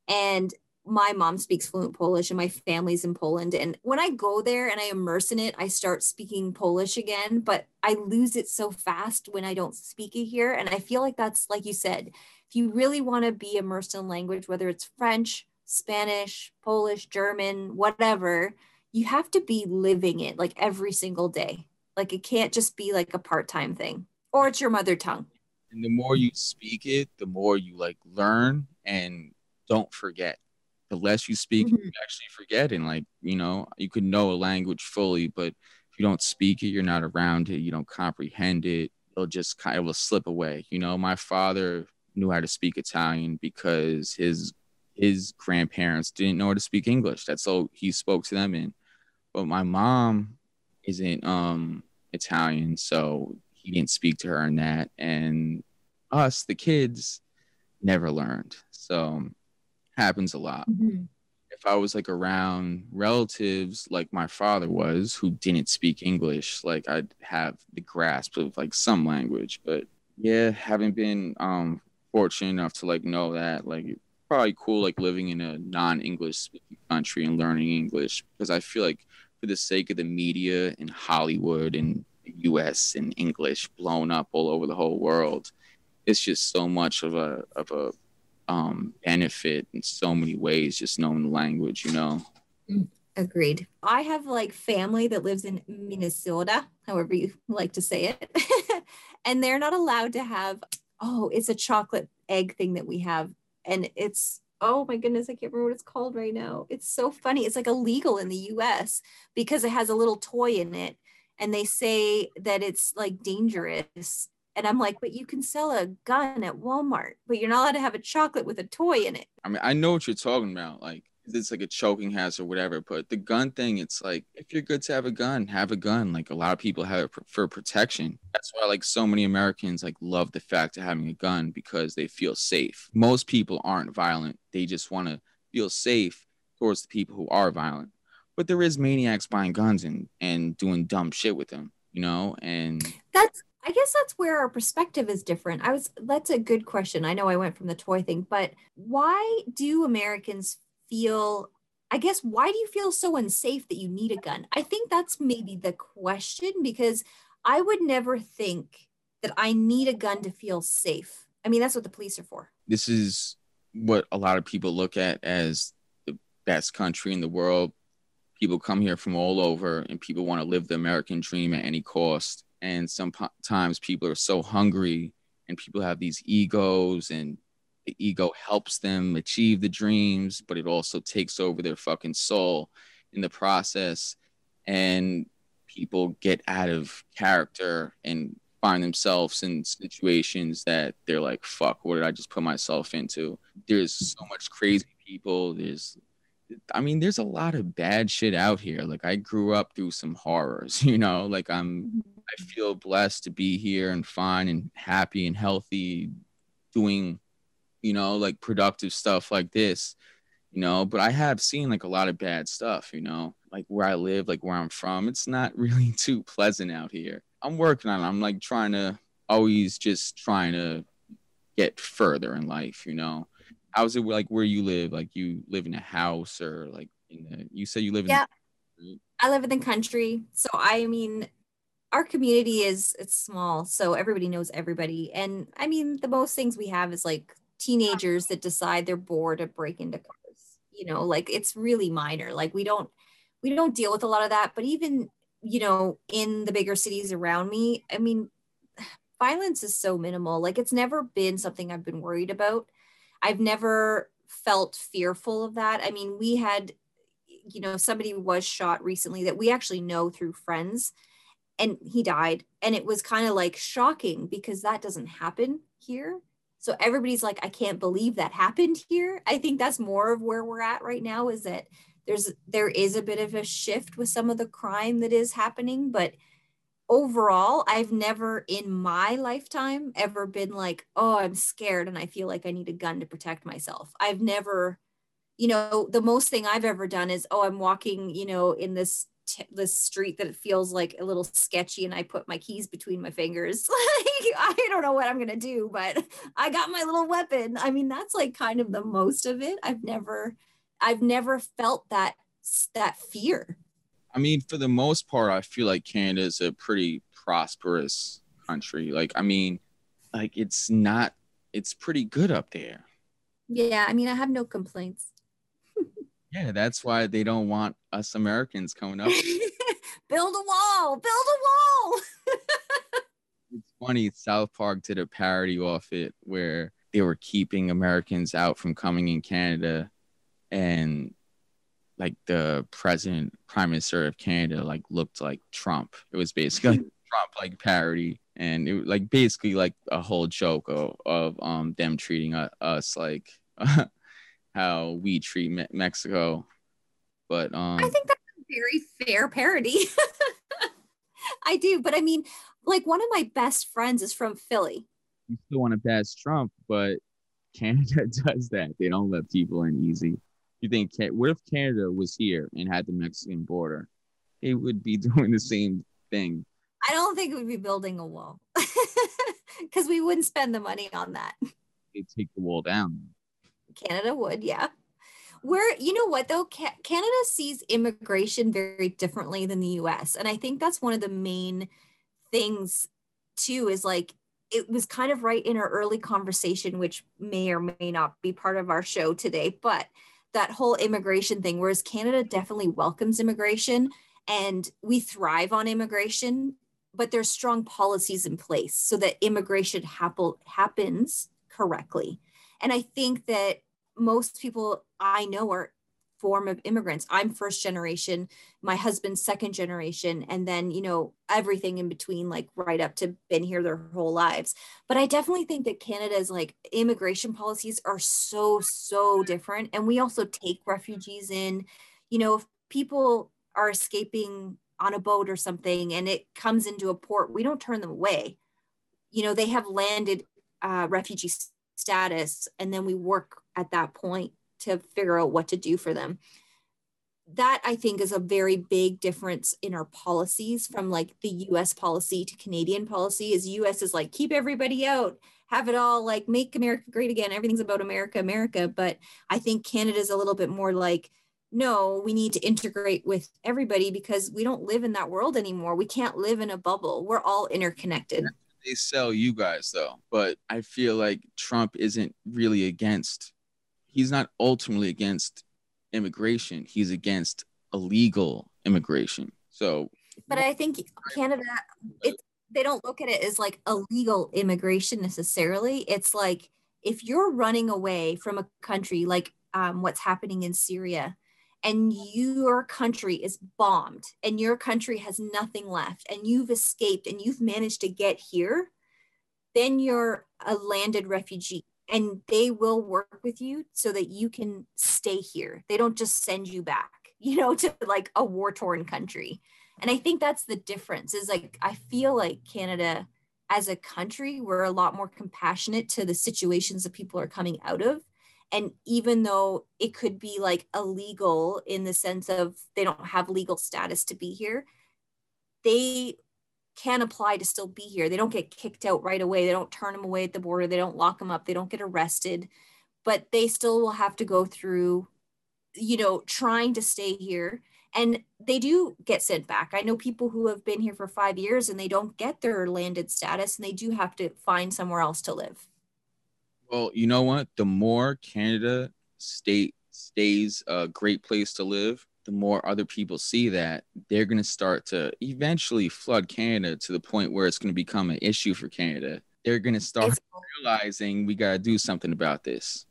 And my mom speaks fluent Polish and my family's in Poland. And when I go there and I immerse in it, I start speaking Polish again, but I lose it so fast when I don't speak it here. And I feel like that's, like you said, if you really want to be immersed in language, whether it's French, Spanish, Polish, German, whatever, you have to be living it like every single day. Like it can't just be like a part time thing or it's your mother tongue. And the more you speak it, the more you like learn and don't forget. The less you speak, mm-hmm. you actually forget. And like, you know, you could know a language fully, but if you don't speak it, you're not around it, you don't comprehend it, it'll just kind of will slip away. You know, my father knew how to speak Italian because his his grandparents didn't know how to speak English. That's all he spoke to them in. But my mom isn't um Italian, so he didn't speak to her in that. And us, the kids, never learned. So happens a lot. Mm-hmm. If I was like around relatives like my father was who didn't speak English, like I'd have the grasp of like some language. But yeah, haven't been um fortunate enough to like know that like probably cool like living in a non-english country and learning english because i feel like for the sake of the media in hollywood and us and english blown up all over the whole world it's just so much of a of a um, benefit in so many ways just knowing the language you know? Mm, agreed. I have like family that lives in minnesota however you like to say it. [LAUGHS] And they're not allowed to have oh it's a chocolate egg thing that we have and it's oh my goodness, I can't remember what it's called right now. It's so funny. It's like illegal in the US because it has a little toy in it and they say that it's like dangerous. And I'm like, but you can sell a gun at Walmart, but you're not allowed to have a chocolate with a toy in it. I mean, I know what you're talking about. Like it's like a choking hazard or whatever. But the gun thing, it's like if you're good to have a gun, have a gun. Like a lot of people have it for protection. That's why like so many Americans like love the fact of having a gun because they feel safe. Most people aren't violent. They just want to feel safe towards the people who are violent. But there is maniacs buying guns and and doing dumb shit with them, you know? And that's I guess that's where our perspective is different. I was that's a good question. I know I went from the toy thing, but why do Americans feel I guess why do you feel so unsafe that you need a gun? I think that's maybe the question because I would never think that I need a gun to feel safe. I mean, that's what the police are for. This is what a lot of people look at as the best country in the world. People come here from all over and people want to live the American dream at any cost. And sometimes people are so hungry and people have these egos and the ego helps them achieve the dreams, but it also takes over their fucking soul in the process. And people get out of character and find themselves in situations that they're like, fuck, what did I just put myself into? There's so much crazy people. There's, I mean, there's a lot of bad shit out here. Like, I grew up through some horrors, [LAUGHS] you know, like I'm, mm-hmm. I feel blessed to be here and fine and happy and healthy doing you know, like productive stuff like this, you know. But I have seen like a lot of bad stuff, you know, like where I live, like where I'm from. It's not [LAUGHS] really too pleasant out here. I'm working on it. I'm like trying to always just trying to get further in life, you know. How's it like where you live? Like you live in a house or like in the, you said you live in yeah. The- I live in the country. So I mean, our community is it's small so everybody knows everybody and i mean the most things we have is like teenagers that decide they're bored to break into cars you know like it's really minor like we don't we don't deal with a lot of that but even you know in the bigger cities around me i mean [SIGHS] violence is so minimal like it's never been something i've been worried about. I've never felt fearful of that. I mean we had you know somebody was shot recently that we actually know through friends and he died and it was kind of like shocking because that doesn't happen here so everybody's like i can't believe that happened here. I think that's more of where we're at right now is that there's there is a bit of a shift with some of the crime that is happening but overall i've never in my lifetime ever been like oh i'm scared and i feel like i need a gun to protect myself. I've never you know the most thing i've ever done is oh i'm walking you know in this t- this street that it feels like a little sketchy and I put my keys between my fingers. [LAUGHS] like I don't know what I'm going to do, but I got my little weapon. I mean, that's like kind of the most of it. I've never I've never felt that that fear. I mean, for the most part, I feel like Canada is a pretty prosperous country. Like, I mean, like it's not it's pretty good up there. Yeah, I mean, I have no complaints. Yeah, that's why they don't want us Americans coming up. [LAUGHS] build a wall, build a wall. [LAUGHS] it's funny, South Park did a parody off it where they were keeping Americans out from coming in Canada and like the president, prime minister of Canada, like looked like Trump. It was basically [LAUGHS] like Trump like parody. And it was like basically like a whole joke of, of um them treating us like how we treat Me- Mexico. But um, I think that's a very fair parody. [LAUGHS] I do, but I mean, like one of my best friends is from Philly. You still want to pass Trump, but Canada [LAUGHS] does that. They don't let people in easy. You think what if Canada was here and had the Mexican border? They would be [LAUGHS] doing the same thing. I don't think we'd be building a wall because we wouldn't spend the money on that. They take the wall down. Canada would, yeah. Where, you know what though, Ca- Canada sees immigration very differently than the US. And I think that's one of the main things too is like, it was kind of right in our early conversation, which may or may not be part of our show today, but that whole immigration thing, whereas Canada definitely welcomes immigration and we thrive on immigration, but there's strong policies in place so that immigration happen, happens correctly. And I think that most people I know are form of immigrants. I'm first generation, my husband's second generation, and then, you know, everything in between, like right up to been here their whole lives. But I definitely think that Canada's like immigration policies are so, so different. And we also take refugees in. You know, if people are escaping on a boat or something and it comes into a port, we don't turn them away. You know, they have landed uh, refugee status, and then we work at that point to figure out what to do for them. That i think is a very big difference in our policies from like the us policy to canadian policy is us is like keep everybody out. Have it all like make america great again. Everything's about america america. But i think canada's a little bit more like no we need to integrate with everybody because we don't live in that world anymore. We can't live in a bubble. We're all interconnected. They sell you guys though. But i feel like trump isn't really against he's not ultimately against immigration. He's against illegal immigration. So, but I think Canada, it's they don't look at it as like illegal immigration necessarily. It's like if you're running away from a country like um, what's happening in Syria, and your country is bombed, and your country has nothing left, and you've escaped, and you've managed to get here, then you're a landed refugee and they will work with you so that you can stay here. They don't just send you back, [LAUGHS] you know, to like a war torn country. And I think that's the difference is like, I feel like Canada as a country, we're a lot more compassionate to the situations that people are coming out of. And even though it could be like illegal in the sense of they don't have legal status to be here, they can apply to still be here. They don't get kicked out right away. They don't turn them away at the border. They don't lock them up. They don't get arrested, but they still will have to go through, you know, trying to stay here. And they do get sent back. I know people who have been here for five years and they don't get their landed status and they do have to find somewhere else to live. Well, you know what? The more Canada state stays a great place to live, the more other people see that, they're going to start to eventually flood Canada to the point where it's going to become an issue for Canada. They're going to start it's realizing we got to do something about this.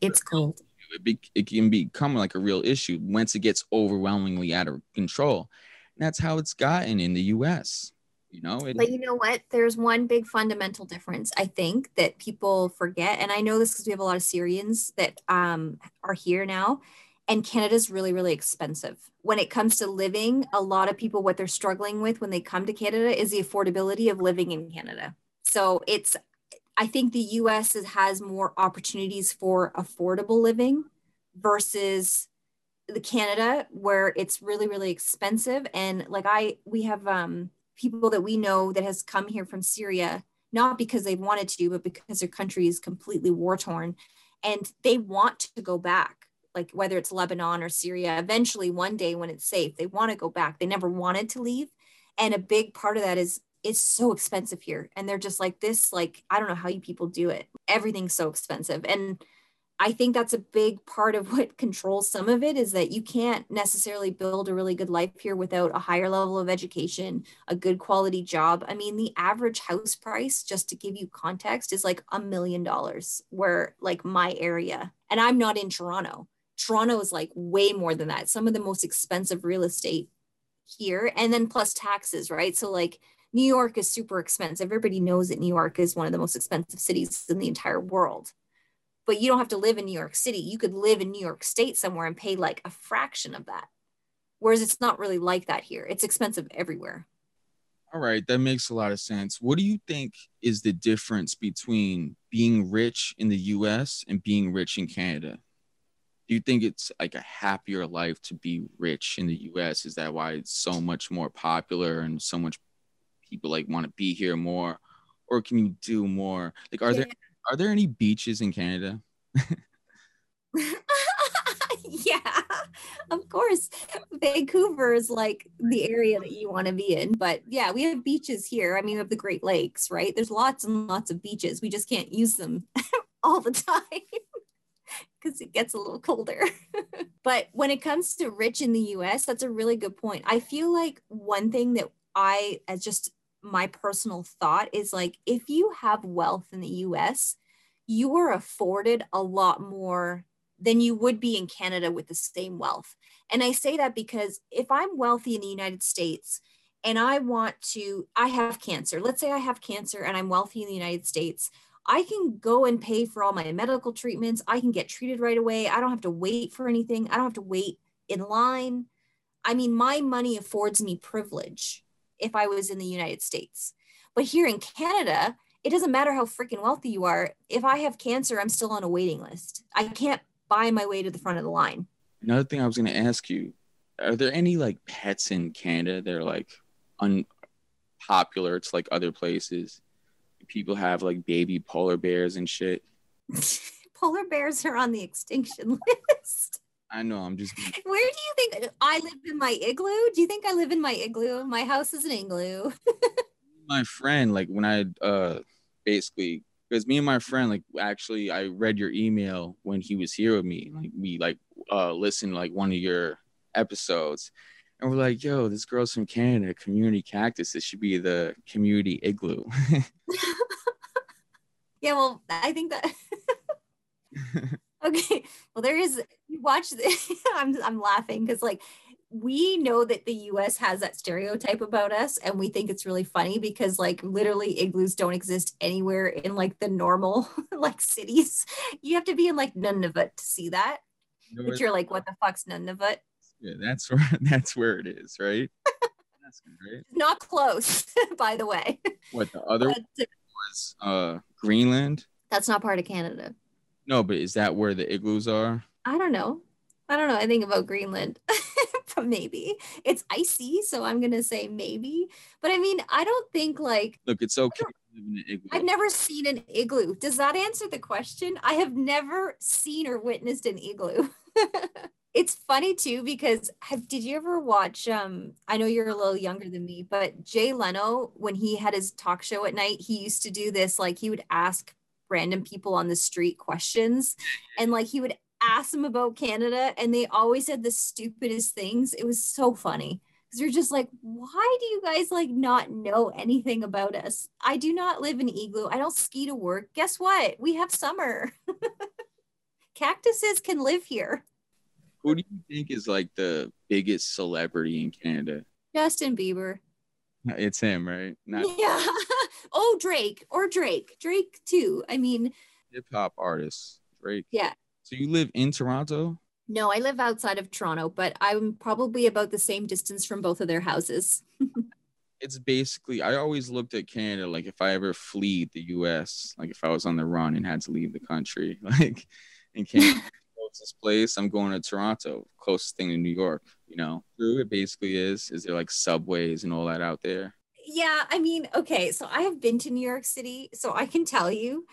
It's cold. It, be, it can become like a real issue once it gets overwhelmingly out of control. And that's how it's gotten in the US. You know, it, but you know what? There's one big fundamental difference I think that people forget, and I know this because we have a lot of Syrians that um, are here now, and Canada's really, really expensive. When it comes to living, a lot of people, what they're struggling with when they come to Canada is the affordability of living in Canada. So it's, I think the US has more opportunities for affordable living versus the Canada where it's really, really expensive. And like I, we have um, people that we know that has come here from Syria, not because they wanted to, but because their country is completely war torn and they want to go back like whether it's Lebanon or Syria, eventually one day when it's safe, they want to go back. They never wanted to leave. And a big part of that is it's so expensive here. And they're just like this, like, I don't know how you people do it. Everything's so expensive. And I think that's a big part of [LAUGHS] what controls some of it is that you can't necessarily build a really good life here without a higher level of education, a good quality job. I mean, the average house price, just to give you context, is like a million dollars, where like my area, and I'm not in Toronto. Toronto is like way more than that. Some of the most expensive real estate here, and then plus taxes, right? So, like, New York is super expensive. Everybody knows that New York is one of the most expensive cities in the entire world. But you don't have to live in New York City. You could live in New York State somewhere and pay like a fraction of that. Whereas it's not really like that here. It's expensive everywhere. All right, that makes a lot of sense. What do you think is the difference between being rich in the US and being rich in Canada? Do you think it's like a happier life to be rich in the US? Is that why it's so much more popular and so much people like want to be here more? Or can you do more? Like are yeah. there are there any beaches in Canada? [LAUGHS] yeah, of course. Vancouver is like the area that you want to be in. But yeah, we have beaches here. I mean, we have the Great Lakes, right? There's lots and lots of beaches. We just can't use them [LAUGHS] all the time [LAUGHS] because it gets a little colder. [LAUGHS] but when it comes to rich in the US, that's a really good point. I feel like one thing that I, as just my personal thought, is like if you have wealth in the US, you are afforded a lot more than you would be in Canada with the same wealth. And I say that because if I'm wealthy in the United States and I want to, I have cancer. Let's say I have cancer and I'm wealthy in the United States. I can go and pay for all my medical treatments. I can get treated right away. I don't have to wait for anything. I don't have to wait in line. I mean, my money affords me privilege if I was in the United States. But here in Canada, it doesn't matter how freaking wealthy you are. If I have cancer, I'm still on a waiting list. I can't buy my way to the front of the line. Another thing I was going to ask you are there any like pets in Canada that are like unpopular to like other places? People have like baby polar bears and shit. [LAUGHS] polar bears are on the extinction [LAUGHS] list. I know. I'm just. Where do you think I live in my igloo? Do you think I live in my igloo? My house is an igloo. [LAUGHS] my friend, like when I uh basically because me and my friend like actually I read your email when he was here with me. Like we like uh listened like one of your episodes and we're like, yo, this girl's from Canada, community cactus. This should be the community igloo. [LAUGHS] yeah, well, I think that [LAUGHS] okay. Well, there is you watch this. [LAUGHS] I'm I'm laughing because like we know that the US has that stereotype about us and we think it's really funny because like literally igloos don't exist anywhere in like the normal like cities. You have to be in like Nunavut to see that. But you're like, what the fuck's Nunavut? Yeah, that's where [LAUGHS] that's where it is, right? great. [LAUGHS] Not close, [LAUGHS] by the way. What the other but, was uh Greenland? That's not part of Canada. No, but is that where the igloos are? I don't know. I don't know anything about Greenland. But maybe. It's icy, so I'm gonna say maybe. But I mean, I don't think like look, it's okay. I've never seen an igloo. Does that answer the question? I have never seen or witnessed an igloo. [LAUGHS] it's funny too because have, did you ever watch um I know you're a little younger than me, but Jay Leno when he had his talk show at night, he used to do this like he would ask random people on the street questions and like he would ask them about Canada and they always said the stupidest things. It was so funny because you're just like, why do you guys like not know anything about us? I do not live in igloo. I don't ski to work. Guess what? We have summer. [LAUGHS] Cactuses can live here. Who do you think is like the biggest celebrity in Canada? Justin Bieber. Uh, it's him, right? Not- [LAUGHS] yeah. oh, Drake or Drake. Drake too. I mean, hip hop artist. Drake. Yeah. So you live in Toronto? No, I live outside of Toronto, but I'm probably about the same distance from both of their houses. [LAUGHS] it's basically I always looked at Canada like if I ever flee the US, like if I was on the run and had to leave the country, [LAUGHS] like in Canada [LAUGHS] closest place, I'm going to Toronto, closest thing to New York, you know. True, it basically is. Is there like subways and all that out there? Yeah, I mean, okay, so I have been to New York City, so I can tell you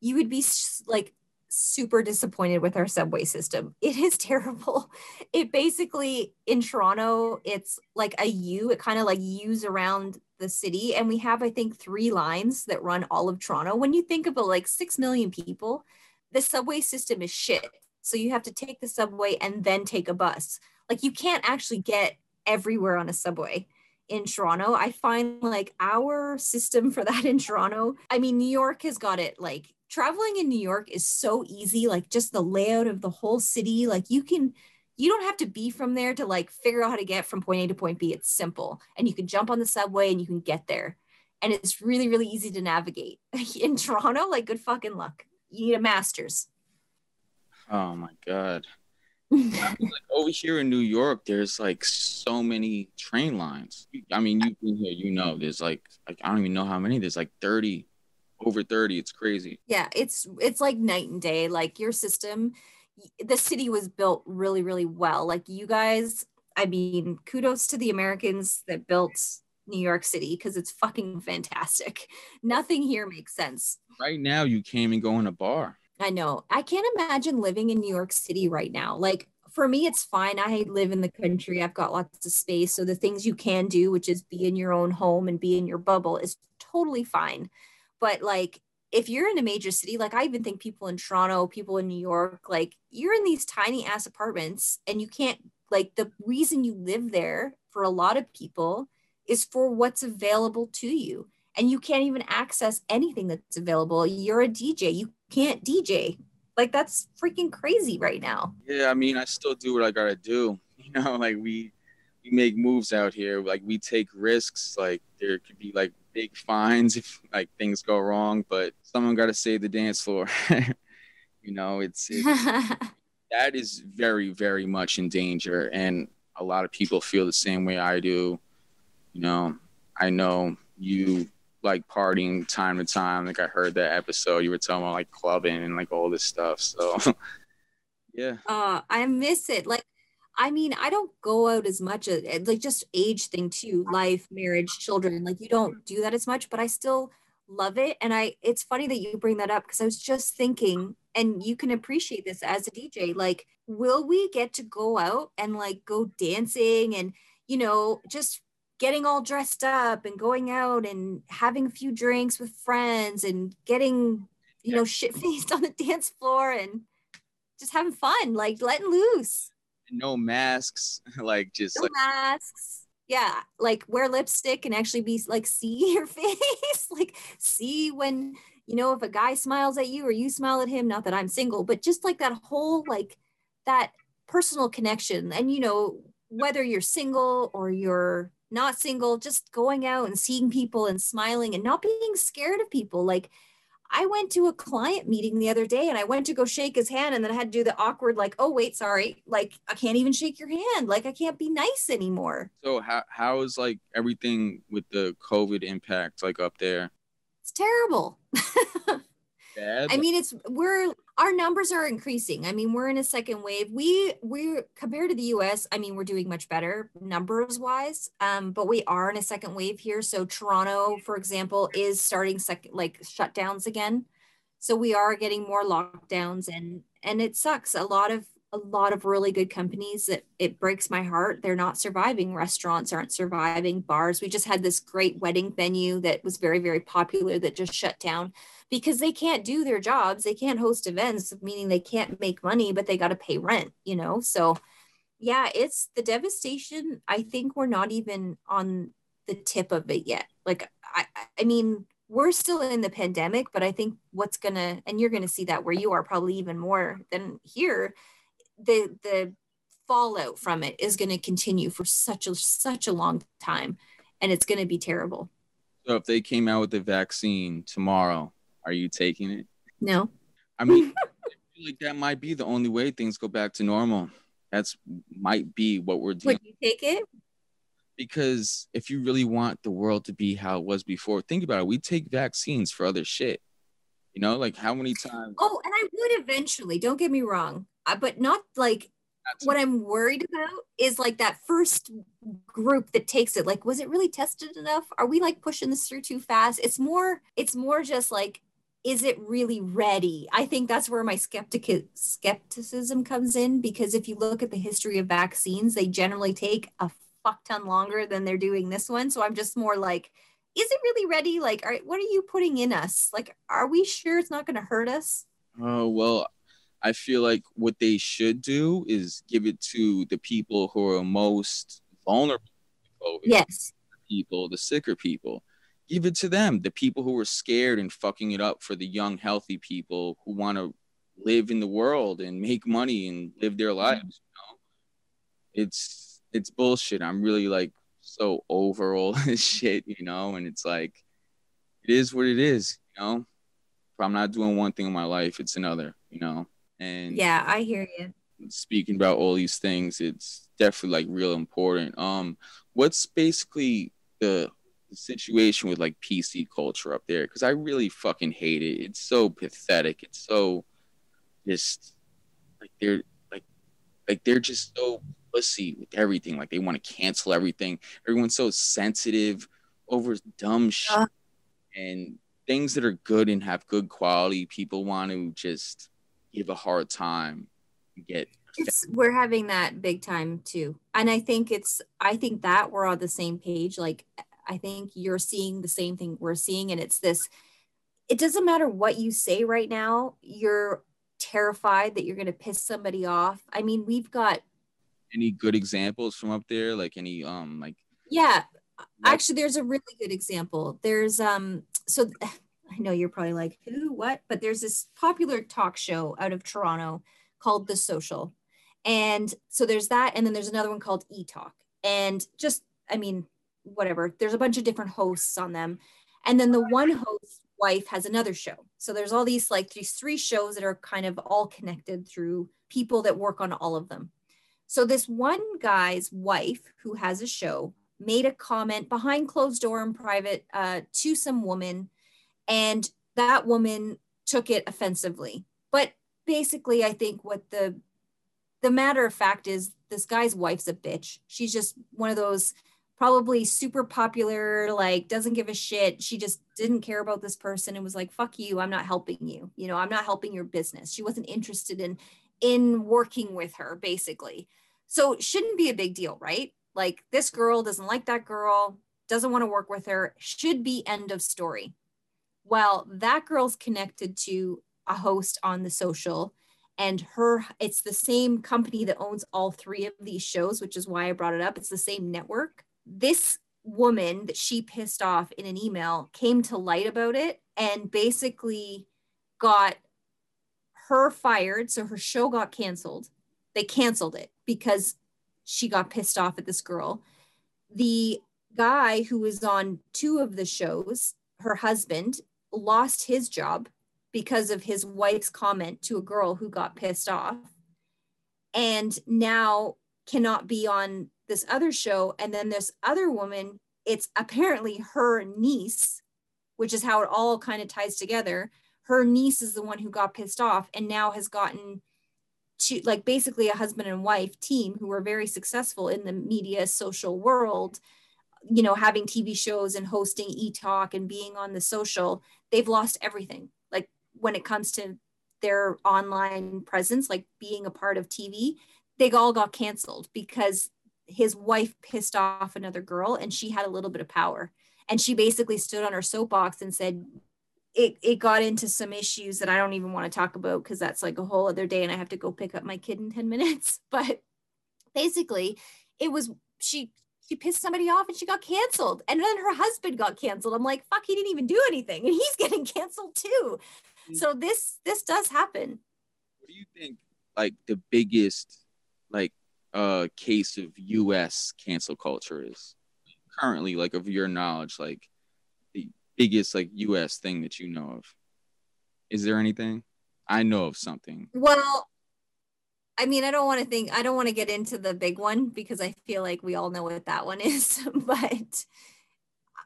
you would be like super disappointed with our subway system. It is [LAUGHS] terrible. It basically in Toronto, it's like a U, it kind of like U's around the city. And we have, I think, three lines that run all of Toronto. When you think about like six million people, the subway system is shit. So you have to take the subway and then take a bus. Like you can't actually get everywhere on a subway in Toronto. I find like our system for that in Toronto. I mean, New York has got it like traveling in New York is so easy, like just the layout of the whole city. Like you can, you don't have to be from there to like figure out how to get from point A to point B. It's simple. And you can jump on the subway and you can get there. And it's really, really easy to navigate. [LAUGHS] in Toronto, like good fucking luck. You need a master's. Oh my God. [LAUGHS] like over here in New York, there's like so many train lines. I mean, you've been here, you know, there's like, like I don't even know how many. There's like 30 over 30 it's crazy. Yeah it's it's like night and day like your system the city was built really really well like you guys i mean kudos to the americans that built new york city because it's fucking fantastic. Nothing here makes sense. Right now you came and go in a bar. I know. I can't imagine living in new york city right now. Like for me it's fine. I live in the country. I've got lots of space. So the things you can do which is be in your own home and be in your bubble is totally fine but like if you're in a major city, like I even think people in Toronto, people in New York, like you're in these tiny ass apartments and you can't, like, the reason you live there for a lot of people is for what's available to you. And you can't even access anything that's available. You're a DJ, you can't DJ. Like that's freaking crazy right now. Yeah, I mean, I still do what I gotta do. [LAUGHS] You know, like we we make moves out here. Like we take risks. Like there could be like big fines if like things go wrong, but someone got to save the dance floor. [LAUGHS] you know, it's, it's [LAUGHS] that is very very much in danger, and a lot of people feel the same way I do. You know, I know you like partying time to time. Like I heard that episode you were talking about like clubbing and like all this stuff. So [LAUGHS] yeah. Uh I miss it. Like I mean, I don't go out as much as like just age thing too, life, marriage, children. Like you don't do that as much, but I still love it. And I it's funny that you bring that up because I was just thinking, and you can appreciate this as a DJ, like, will we get to go out and like go dancing and you know, just getting all dressed up and going out and having a few drinks with friends and getting, you know, shit faced [LAUGHS] on the dance floor and just having fun, like letting loose. No masks, [LAUGHS] like just no like masks. Yeah, like wear lipstick and actually be like see [LAUGHS] your face, like see when you know if a guy smiles at you or you smile at him. Not that I'm single, but just like that whole like that personal connection. And you know whether you're single or you're not single, just going out and seeing people and smiling and not being scared of people. Like I went to a client meeting the other day and I went to go shake his hand and then I had to do the awkward, like, oh, wait, sorry. Like, I can't even shake your hand. Like, I can't be nice anymore. So, how, how is like everything with the COVID impact like up there? It's terrible. [LAUGHS] Bad. I mean, it's we're our numbers are increasing. I mean, we're in a second wave. We we compared to the US, I mean, we're doing much better numbers wise. Um, but we are in a second wave here. So Toronto, for example, is starting second like shutdowns again. So we are getting more lockdowns and and it sucks. A lot of a lot of really good companies that it breaks my heart. They're not surviving. Restaurants aren't surviving. Bars. We just had this great wedding venue that was very, very popular that just shut down because they can't do their jobs. They can't host events, meaning they can't make money, but they got to pay rent, you know? So, yeah, it's the devastation. I think we're not even on the tip of it yet. Like, I, I mean, we're still in the pandemic, but I think what's gonna, and you're gonna see that where you are probably even more than here, the the fallout from it is going to continue for such a such a long time, and it's going to be terrible. So, if they came out with the vaccine tomorrow, are you taking it? No. I mean, [LAUGHS] I feel like that might be the only way things go back to normal. That's might be what we're doing. Would you take it? Because if you really want the world to be how it was before, think about it. We take vaccines for other shit. You know, like how many [LAUGHS] times? Oh, and I would eventually. Don't get me wrong, Uh, but not like what I'm worried about is like that first group that takes it. Like, was it really tested enough? Are we like pushing this through too fast? It's more. It's more just like is it really ready? I think that's where my skeptic skepticism comes in because if you look at the history of vaccines, they generally take a fuck ton longer than they're doing this one. So I'm just more like, is it really ready? Like, are, what are you putting in us? Like, are we sure it's not going to hurt us? Oh, well, I feel like what they should do is give it to the people who are most vulnerable. Yes. People, the sicker people give it to them the people who are scared and fucking it up for the young healthy people who want to live in the world and make money and live their mm-hmm. lives you know it's it's bullshit i'm really like so over all [LAUGHS] this shit you know and it's like it is what it is you know if i'm not doing one thing in my life it's another you know and yeah i hear you speaking about all these things it's definitely like real important um what's basically the situation with like PC culture up there because I really fucking hate it. It's so pathetic. It's so just like they're like like they're just so pussy with everything. Like they want to cancel everything. Everyone's so sensitive over dumb shit uh, and things that are good and have good quality. People want to just give a hard time get it's, we're having that big time too. And i think it's i think that we're on the same page. Like I think you're seeing the same thing we're seeing. And it's this it doesn't matter what you say right now, you're terrified that you're going to piss somebody off. I mean, we've got any good examples from up there? Like any um like yeah. Actually there's a really good example. There's um so I know you're probably like, who, what? But there's this popular talk show out of Toronto called The Social. And so there's that. And then there's another one called E Talk. And just, I mean, whatever. There's a bunch of different hosts on them. And then the one host wife has another show. So there's all these like these three shows that are kind of all connected through people that work on all of them. So this one guy's wife who has a show made a comment behind closed door in private uh, to some woman, and that woman took it offensively. But basically, I think what the the matter of fact is this guy's wife's a bitch. She's just one of those probably super popular, like doesn't give a shit. She just didn't care about this person and was like, fuck you, I'm not helping you. You know, I'm not helping your business. She wasn't interested in in working with her, basically. So shouldn't be a big deal, right? Like this girl doesn't like that girl, doesn't want to work with her, should be end of story. Well, that girl's connected to a host on the social and her it's the same company that owns all three of these shows which is why i brought it up it's the same network this woman that she pissed off in an email came to light about it and basically got her fired. So her show got canceled. They canceled it because she got pissed off at this girl. The guy who was on two of the shows, her husband, lost his job because of his wife's comment to a girl who got pissed off and now cannot be on this other show. And then this other woman it's apparently her niece which is how it all kind of ties together. Her niece is the one who got pissed off and now has gotten to like basically a husband and wife team who are very successful in the media social world you know having tv shows and hosting e-talk and being on the social they've lost everything like when it comes to their online presence like being a part of tv they all got canceled because his wife pissed off another girl and she had a little bit of power and she basically stood on her soapbox and said it, it got into some issues that I don't even want to talk about because that's like a whole other day and I have to go pick up my kid in 10 minutes. [LAUGHS] But basically, it was she she pissed somebody off and she got canceled. And then her husband got canceled. I'm like, fuck, he didn't even do anything. [LAUGHS] And he's getting canceled too. Mm. So this this does happen. What do you think like the biggest like uh case of US cancel culture is currently like of your knowledge like the biggest like US thing that you know of is there anything I know of something well I mean I don't want to think I don't want to get into the big one because I feel like we all know what that one [LAUGHS] is but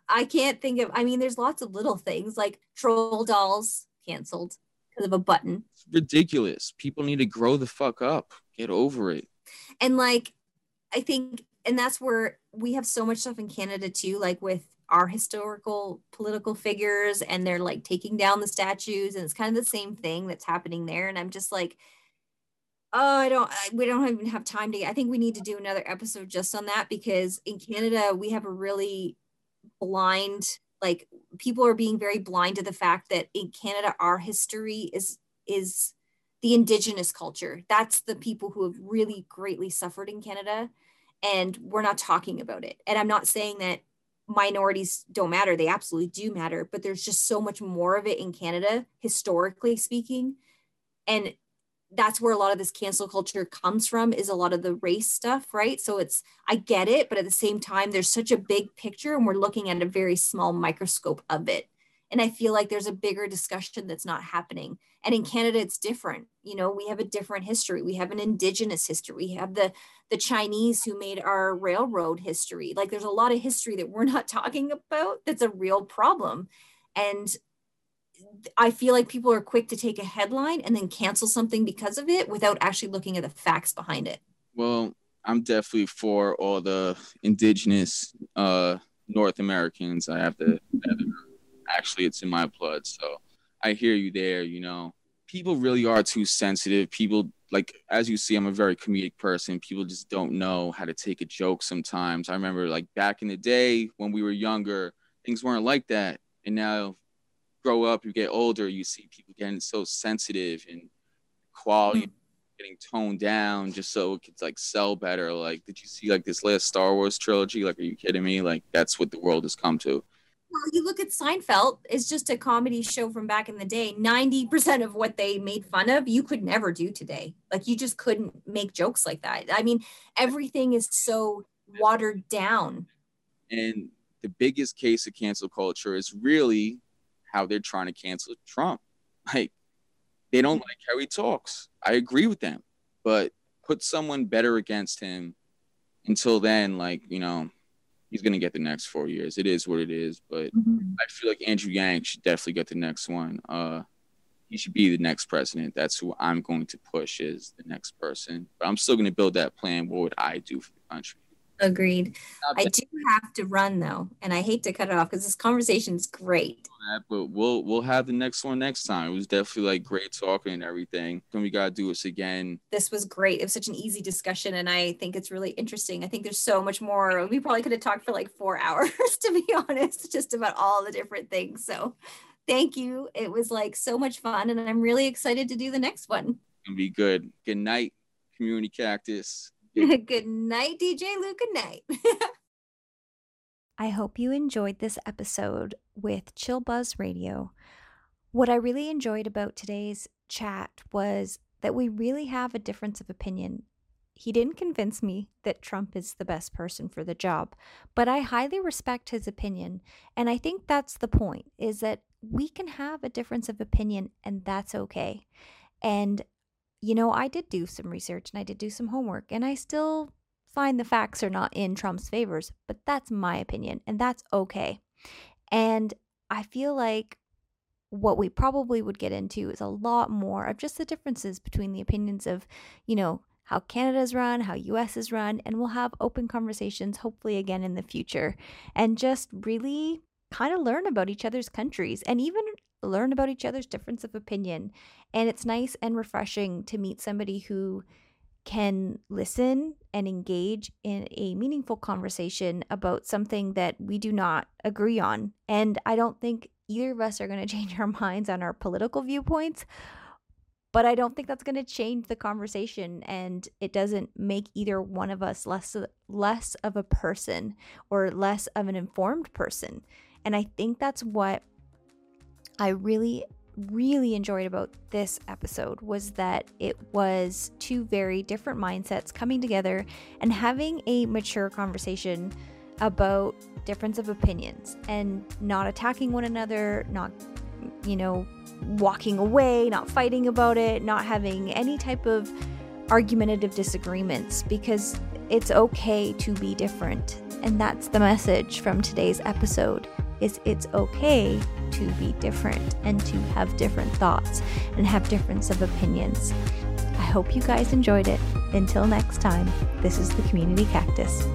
I can't think of I mean there's lots of little things like troll dolls canceled because of a button. It's ridiculous. People need to grow the fuck up. Get over it. And like i think and that's where we have so much stuff in canada too like with our historical political figures and they're like taking down the statues and it's kind of the same thing that's happening there. And i'm just like oh i don't I, we don't even have time to i think we need to do another episode just on that because in canada we have a really blind like people are being very blind to the fact that in canada our history is is the indigenous culture. That's the people who have really greatly suffered in Canada. And we're not talking about it. And I'm not saying that minorities don't matter, they absolutely do matter, but there's just so much more of it in Canada, historically speaking. And that's where a lot of this cancel culture comes from is a lot of the race stuff right? So it's i get it but at the same time there's such a big picture and we're looking at a very small microscope of it. And i feel like there's a bigger discussion that's not happening. And in canada it's different. You know we have a different history. We have an indigenous history. We have the the chinese who made our railroad history. Like there's a lot of history that we're not [LAUGHS] talking about that's a real problem. And i feel like people are quick to take a headline and then cancel something because of it without actually looking at the facts behind it. Well i'm definitely for all the indigenous uh north americans. I have to actually it's in my blood so i hear you there you know. People really are too sensitive. People like as you see i'm a very comedic person. People just don't know how to take a joke sometimes. I remember like back in the day when we were younger things weren't like that. And now grow up you get older you see people getting so sensitive and quality mm-hmm. getting toned down just so it could like sell better like did you see like this last star wars trilogy like are you kidding me like that's what the world has come to Well, you look at Seinfeld, it's just a comedy show from back in the day. 90% of what they made fun of, you could never do today. Like you just couldn't make jokes like that. I mean, everything is so watered down. And the biggest case of cancel culture is really how they're trying to cancel Trump. Like they don't like how he talks. I agree with them, but put someone better against him until then, like, you know, he's gonna get the next four years. It is what it is. But mm-hmm. I feel like Andrew Yang should definitely get the next one. Uh he should be the next president. That's who I'm going to push is the next person. But I'm still gonna build that plan. What would I do for the country? Agreed. I do have to run though, and I hate to cut it off because this conversation is great. But we'll we'll have the next one next time. It was definitely like great talking and everything. And we gotta do this again. This was great. It was such an easy discussion, and I think it's really interesting. I think there's so much more. We probably could have talked for like four [LAUGHS] hours, to be honest, just about all the different things. So, thank you. It was like so much fun, and I'm really excited to do the next one. It'll be good. Good night, community cactus. Good night, [LAUGHS] DJ Luke. Good night. [LAUGHS] I hope you enjoyed this episode with Chillbuzz Radio. What I really enjoyed about today's chat was that we really have a difference of opinion. He didn't convince me that Trump is the best person for the job, but I highly respect his opinion, and I think that's the point is that we can have a difference of opinion and that's okay. And you know, I did do some research and I did do some homework, and I still find the facts are not in Trump's favors, but that's my opinion, and that's okay. And I feel like what we probably would get into is a lot more of just the differences between the opinions of, you know, how Canada's run, how US is run, and we'll have open conversations hopefully again in the future and just really kind of learn about each other's countries and even learn about each other's difference of opinion. And it's nice and refreshing to meet somebody who can listen and engage in a meaningful conversation about something that we do not agree on. And I don't think either of us are going [LAUGHS] to change our minds on our political viewpoints, but I don't think that's going to change the conversation and it doesn't make either one of us less less of a person or less of an informed person. And I think that's what I really really enjoyed about this episode was that it was two very different mindsets coming together and having a mature conversation about difference of opinions and not attacking one another, not you know, walking away, not fighting about it, not having any type of argumentative disagreements because it's okay to be different. And that's the message from today's episode is it's okay to be different and to have different thoughts and have difference of opinions. I hope you guys enjoyed it. Until next time, this is the Community Cactus.